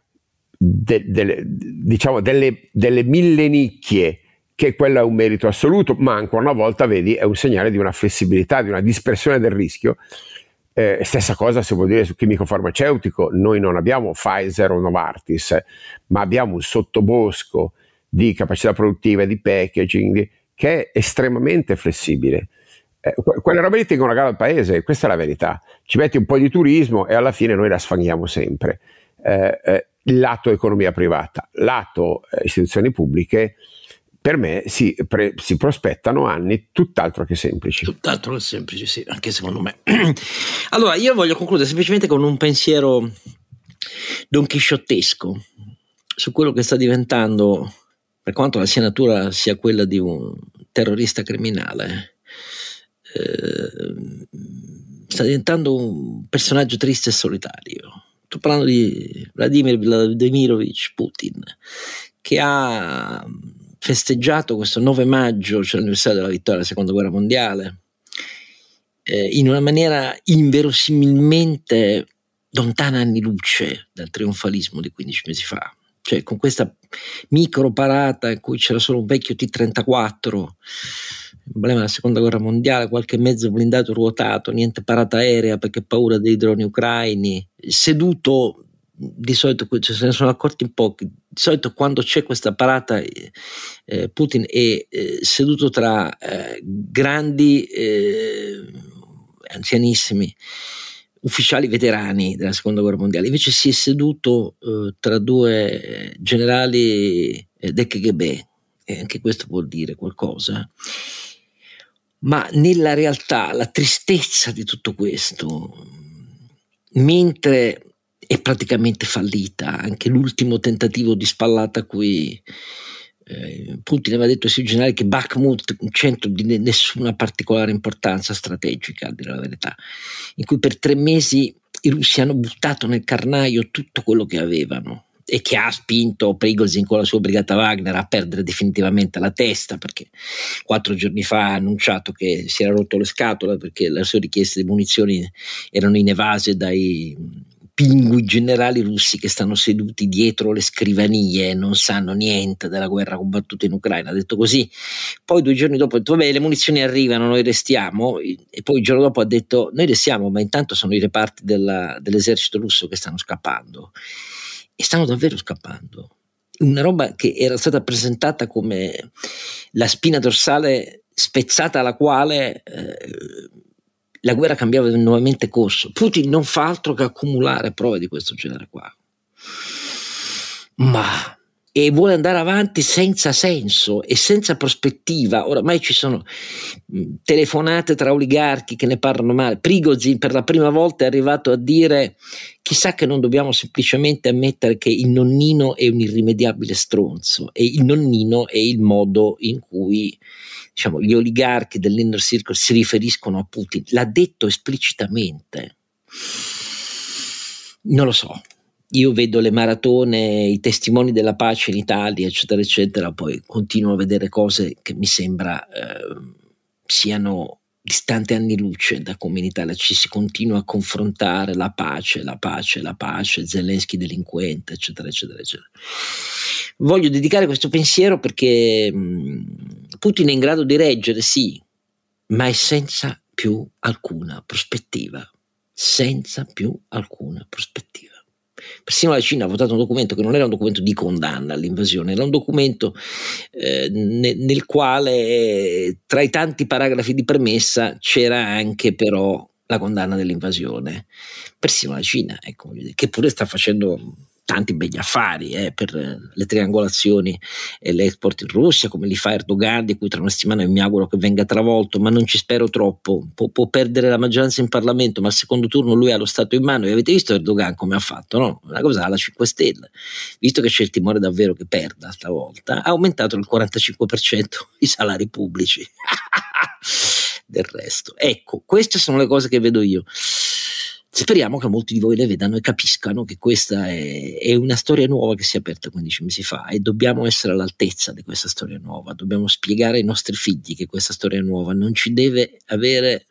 de, de, diciamo delle, delle mille nicchie che quello è un merito assoluto, ma ancora una volta vedi è un segnale di una flessibilità, di una dispersione del rischio. Eh, stessa cosa si può dire sul chimico farmaceutico, noi non abbiamo Pfizer o Novartis, ma abbiamo un sottobosco di capacità produttiva di packaging che è estremamente flessibile. Eh, quelle robe lì tengono a gara al paese, questa è la verità. Ci metti un po' di turismo e alla fine noi la sfanghiamo sempre. Eh, eh, lato economia privata, lato eh, istituzioni pubbliche, per me si, pre, si, prospettano anni tutt'altro che semplici. Tutt'altro che semplici, sì, anche secondo me. allora, io voglio concludere semplicemente con un pensiero donchisciottesco su quello che sta diventando per quanto la sua natura sia quella di un terrorista criminale, eh, sta diventando un personaggio triste e solitario. Sto parlando di Vladimir Vladimirovich Putin, che ha festeggiato questo 9 maggio, cioè l'anniversario della vittoria della seconda guerra mondiale, eh, in una maniera inverosimilmente lontana anni luce dal trionfalismo di 15 mesi fa cioè con questa micro parata in cui c'era solo un vecchio T-34, emblema della seconda guerra mondiale, qualche mezzo blindato ruotato, niente parata aerea perché paura dei droni ucraini, seduto di solito cioè se ne sono accorti in pochi. Di solito quando c'è questa parata, eh, Putin è eh, seduto tra eh, grandi, eh, anzianissimi ufficiali veterani della seconda guerra mondiale, invece si è seduto eh, tra due generali eh, del KGB, e anche questo vuol dire qualcosa. Ma nella realtà la tristezza di tutto questo, mentre è praticamente fallita anche l'ultimo tentativo di spallata a cui eh, Putin aveva detto ai suoi generali che Bakhmut un centro di nessuna particolare importanza strategica, a dire la verità, in cui per tre mesi i russi hanno buttato nel carnaio tutto quello che avevano e che ha spinto Prigozhin con la sua brigata Wagner a perdere definitivamente la testa perché quattro giorni fa ha annunciato che si era rotto le scatole perché le sue richieste di munizioni erano inevase dai pingui generali russi che stanno seduti dietro le scrivanie e non sanno niente della guerra combattuta in Ucraina. Ha detto così. Poi due giorni dopo ha detto: Vabbè, le munizioni arrivano, noi restiamo. E poi il giorno dopo ha detto: Noi restiamo, ma intanto sono i reparti della, dell'esercito russo che stanno scappando. E stanno davvero scappando. Una roba che era stata presentata come la spina dorsale spezzata alla quale. Eh, la guerra cambiava nuovamente corso. Putin non fa altro che accumulare prove di questo genere qua. Ma e vuole andare avanti senza senso e senza prospettiva. Oramai ci sono telefonate tra oligarchi che ne parlano male. Prigozhin per la prima volta è arrivato a dire chissà che non dobbiamo semplicemente ammettere che il nonnino è un irrimediabile stronzo e il nonnino è il modo in cui diciamo, gli oligarchi dell'inner circle si riferiscono a Putin. L'ha detto esplicitamente. Non lo so, io vedo le maratone, i testimoni della pace in Italia, eccetera, eccetera, poi continuo a vedere cose che mi sembra eh, siano distanti anni luce da come in Italia ci si continua a confrontare la pace, la pace, la pace, Zelensky delinquente, eccetera, eccetera, eccetera. Voglio dedicare questo pensiero perché mm, Putin è in grado di reggere, sì, ma è senza più alcuna prospettiva, senza più alcuna prospettiva. Persino la Cina ha votato un documento che non era un documento di condanna all'invasione, era un documento eh, ne, nel quale tra i tanti paragrafi di premessa c'era anche però la condanna dell'invasione. Persino la Cina, ecco, che pure sta facendo tanti begli affari eh, per le triangolazioni e l'export in Russia, come li fa Erdogan, di cui tra una settimana mi auguro che venga travolto, ma non ci spero troppo. Pu- può perdere la maggioranza in Parlamento, ma al secondo turno lui ha lo Stato in mano. E avete visto Erdogan come ha fatto? No? Una cosa alla 5 Stelle. Visto che c'è il timore davvero che perda stavolta, ha aumentato del 45% i salari pubblici. del resto. Ecco, queste sono le cose che vedo io. Speriamo che molti di voi le vedano e capiscano che questa è, è, una storia nuova che si è aperta 15 mesi fa e dobbiamo essere all'altezza di questa storia nuova, dobbiamo spiegare ai nostri figli che questa storia nuova non ci deve avere,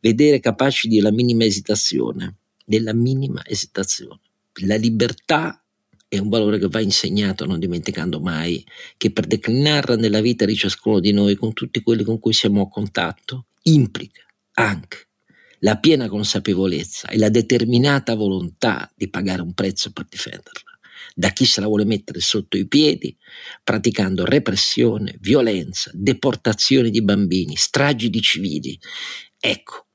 vedere capaci della minima esitazione, della minima esitazione. La libertà è un valore che va insegnato, non dimenticando mai che per declinarla nella vita di ciascuno di noi, con tutti quelli con cui siamo a contatto, implica anche la piena consapevolezza e la determinata volontà di pagare un prezzo per difenderla da chi se la vuole mettere sotto i piedi, praticando repressione, violenza, deportazioni di bambini, stragi di civili. Ecco,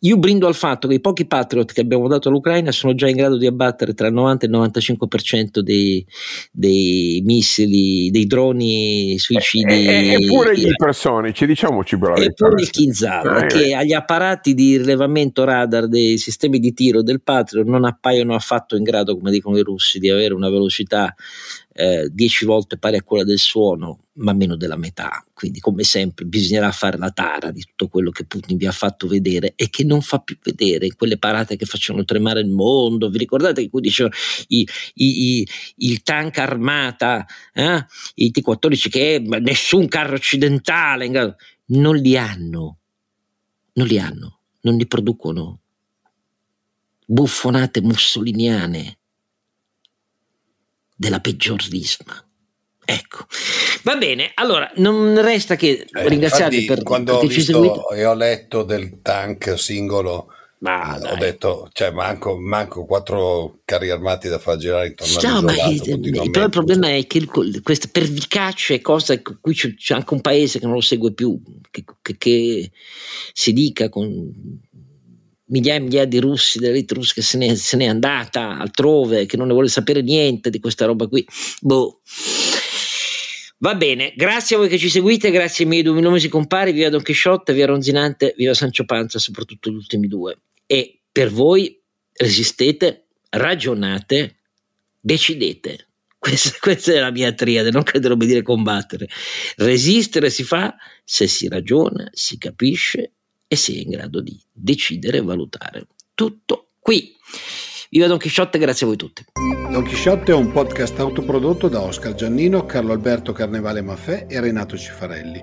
io brindo al fatto che i pochi Patriot che abbiamo dato all'Ucraina sono già in grado di abbattere tra il 90 e il 95% dei, dei missili, dei droni suicidi. Eppure gli ipersonici, diciamoci però. Eppure il Kinzhal, eh, che agli apparati di rilevamento radar dei sistemi di tiro del Patriot non appaiono affatto in grado, come dicono i russi, di avere una velocità eh, dieci volte pari a quella del suono, ma meno della metà. Quindi, come sempre, bisognerà fare la tara di tutto quello che Putin vi ha fatto vedere e che non fa più vedere, quelle parate che facevano tremare il mondo. Vi ricordate che qui dicevano i, i, i, il tank armata, eh? i T-14 che nessun carro occidentale non li hanno, non li hanno, non li producono. Buffonate mussoliniane della peggior risma. Ecco, va bene. Allora, non resta che eh, ringraziarvi per quando ho visto e ho letto del tank singolo. Ma eh, ho detto, cioè, manco, manco, quattro carri armati da far girare intorno no, ma il, però il problema è che queste pervicace cose, qui c'è, c'è, anche un paese che non lo segue più, che, che, che si dica con migliaia e migliaia di russi, dell'elite russa che se ne, se n'è andata altrove, che non ne vuole sapere niente di questa roba qui. Boh. Va bene, grazie a voi che ci seguite, grazie ai miei due luminosi compari, viva Don Chisciotte, viva Ronzinante, viva Sancio Panza, soprattutto gli ultimi due. E per voi resistete, ragionate, decidete. Questa, questa è la mia triade, non credo dire combattere. Resistere si fa se si ragiona, si capisce e si è in grado di decidere e valutare. Tutto qui. Viva Don Chisciotte, grazie a voi tutti. Don Chisciotte è un podcast autoprodotto da Oscar Giannino, Carlo Alberto Carnevale Maffè e Renato Cifarelli,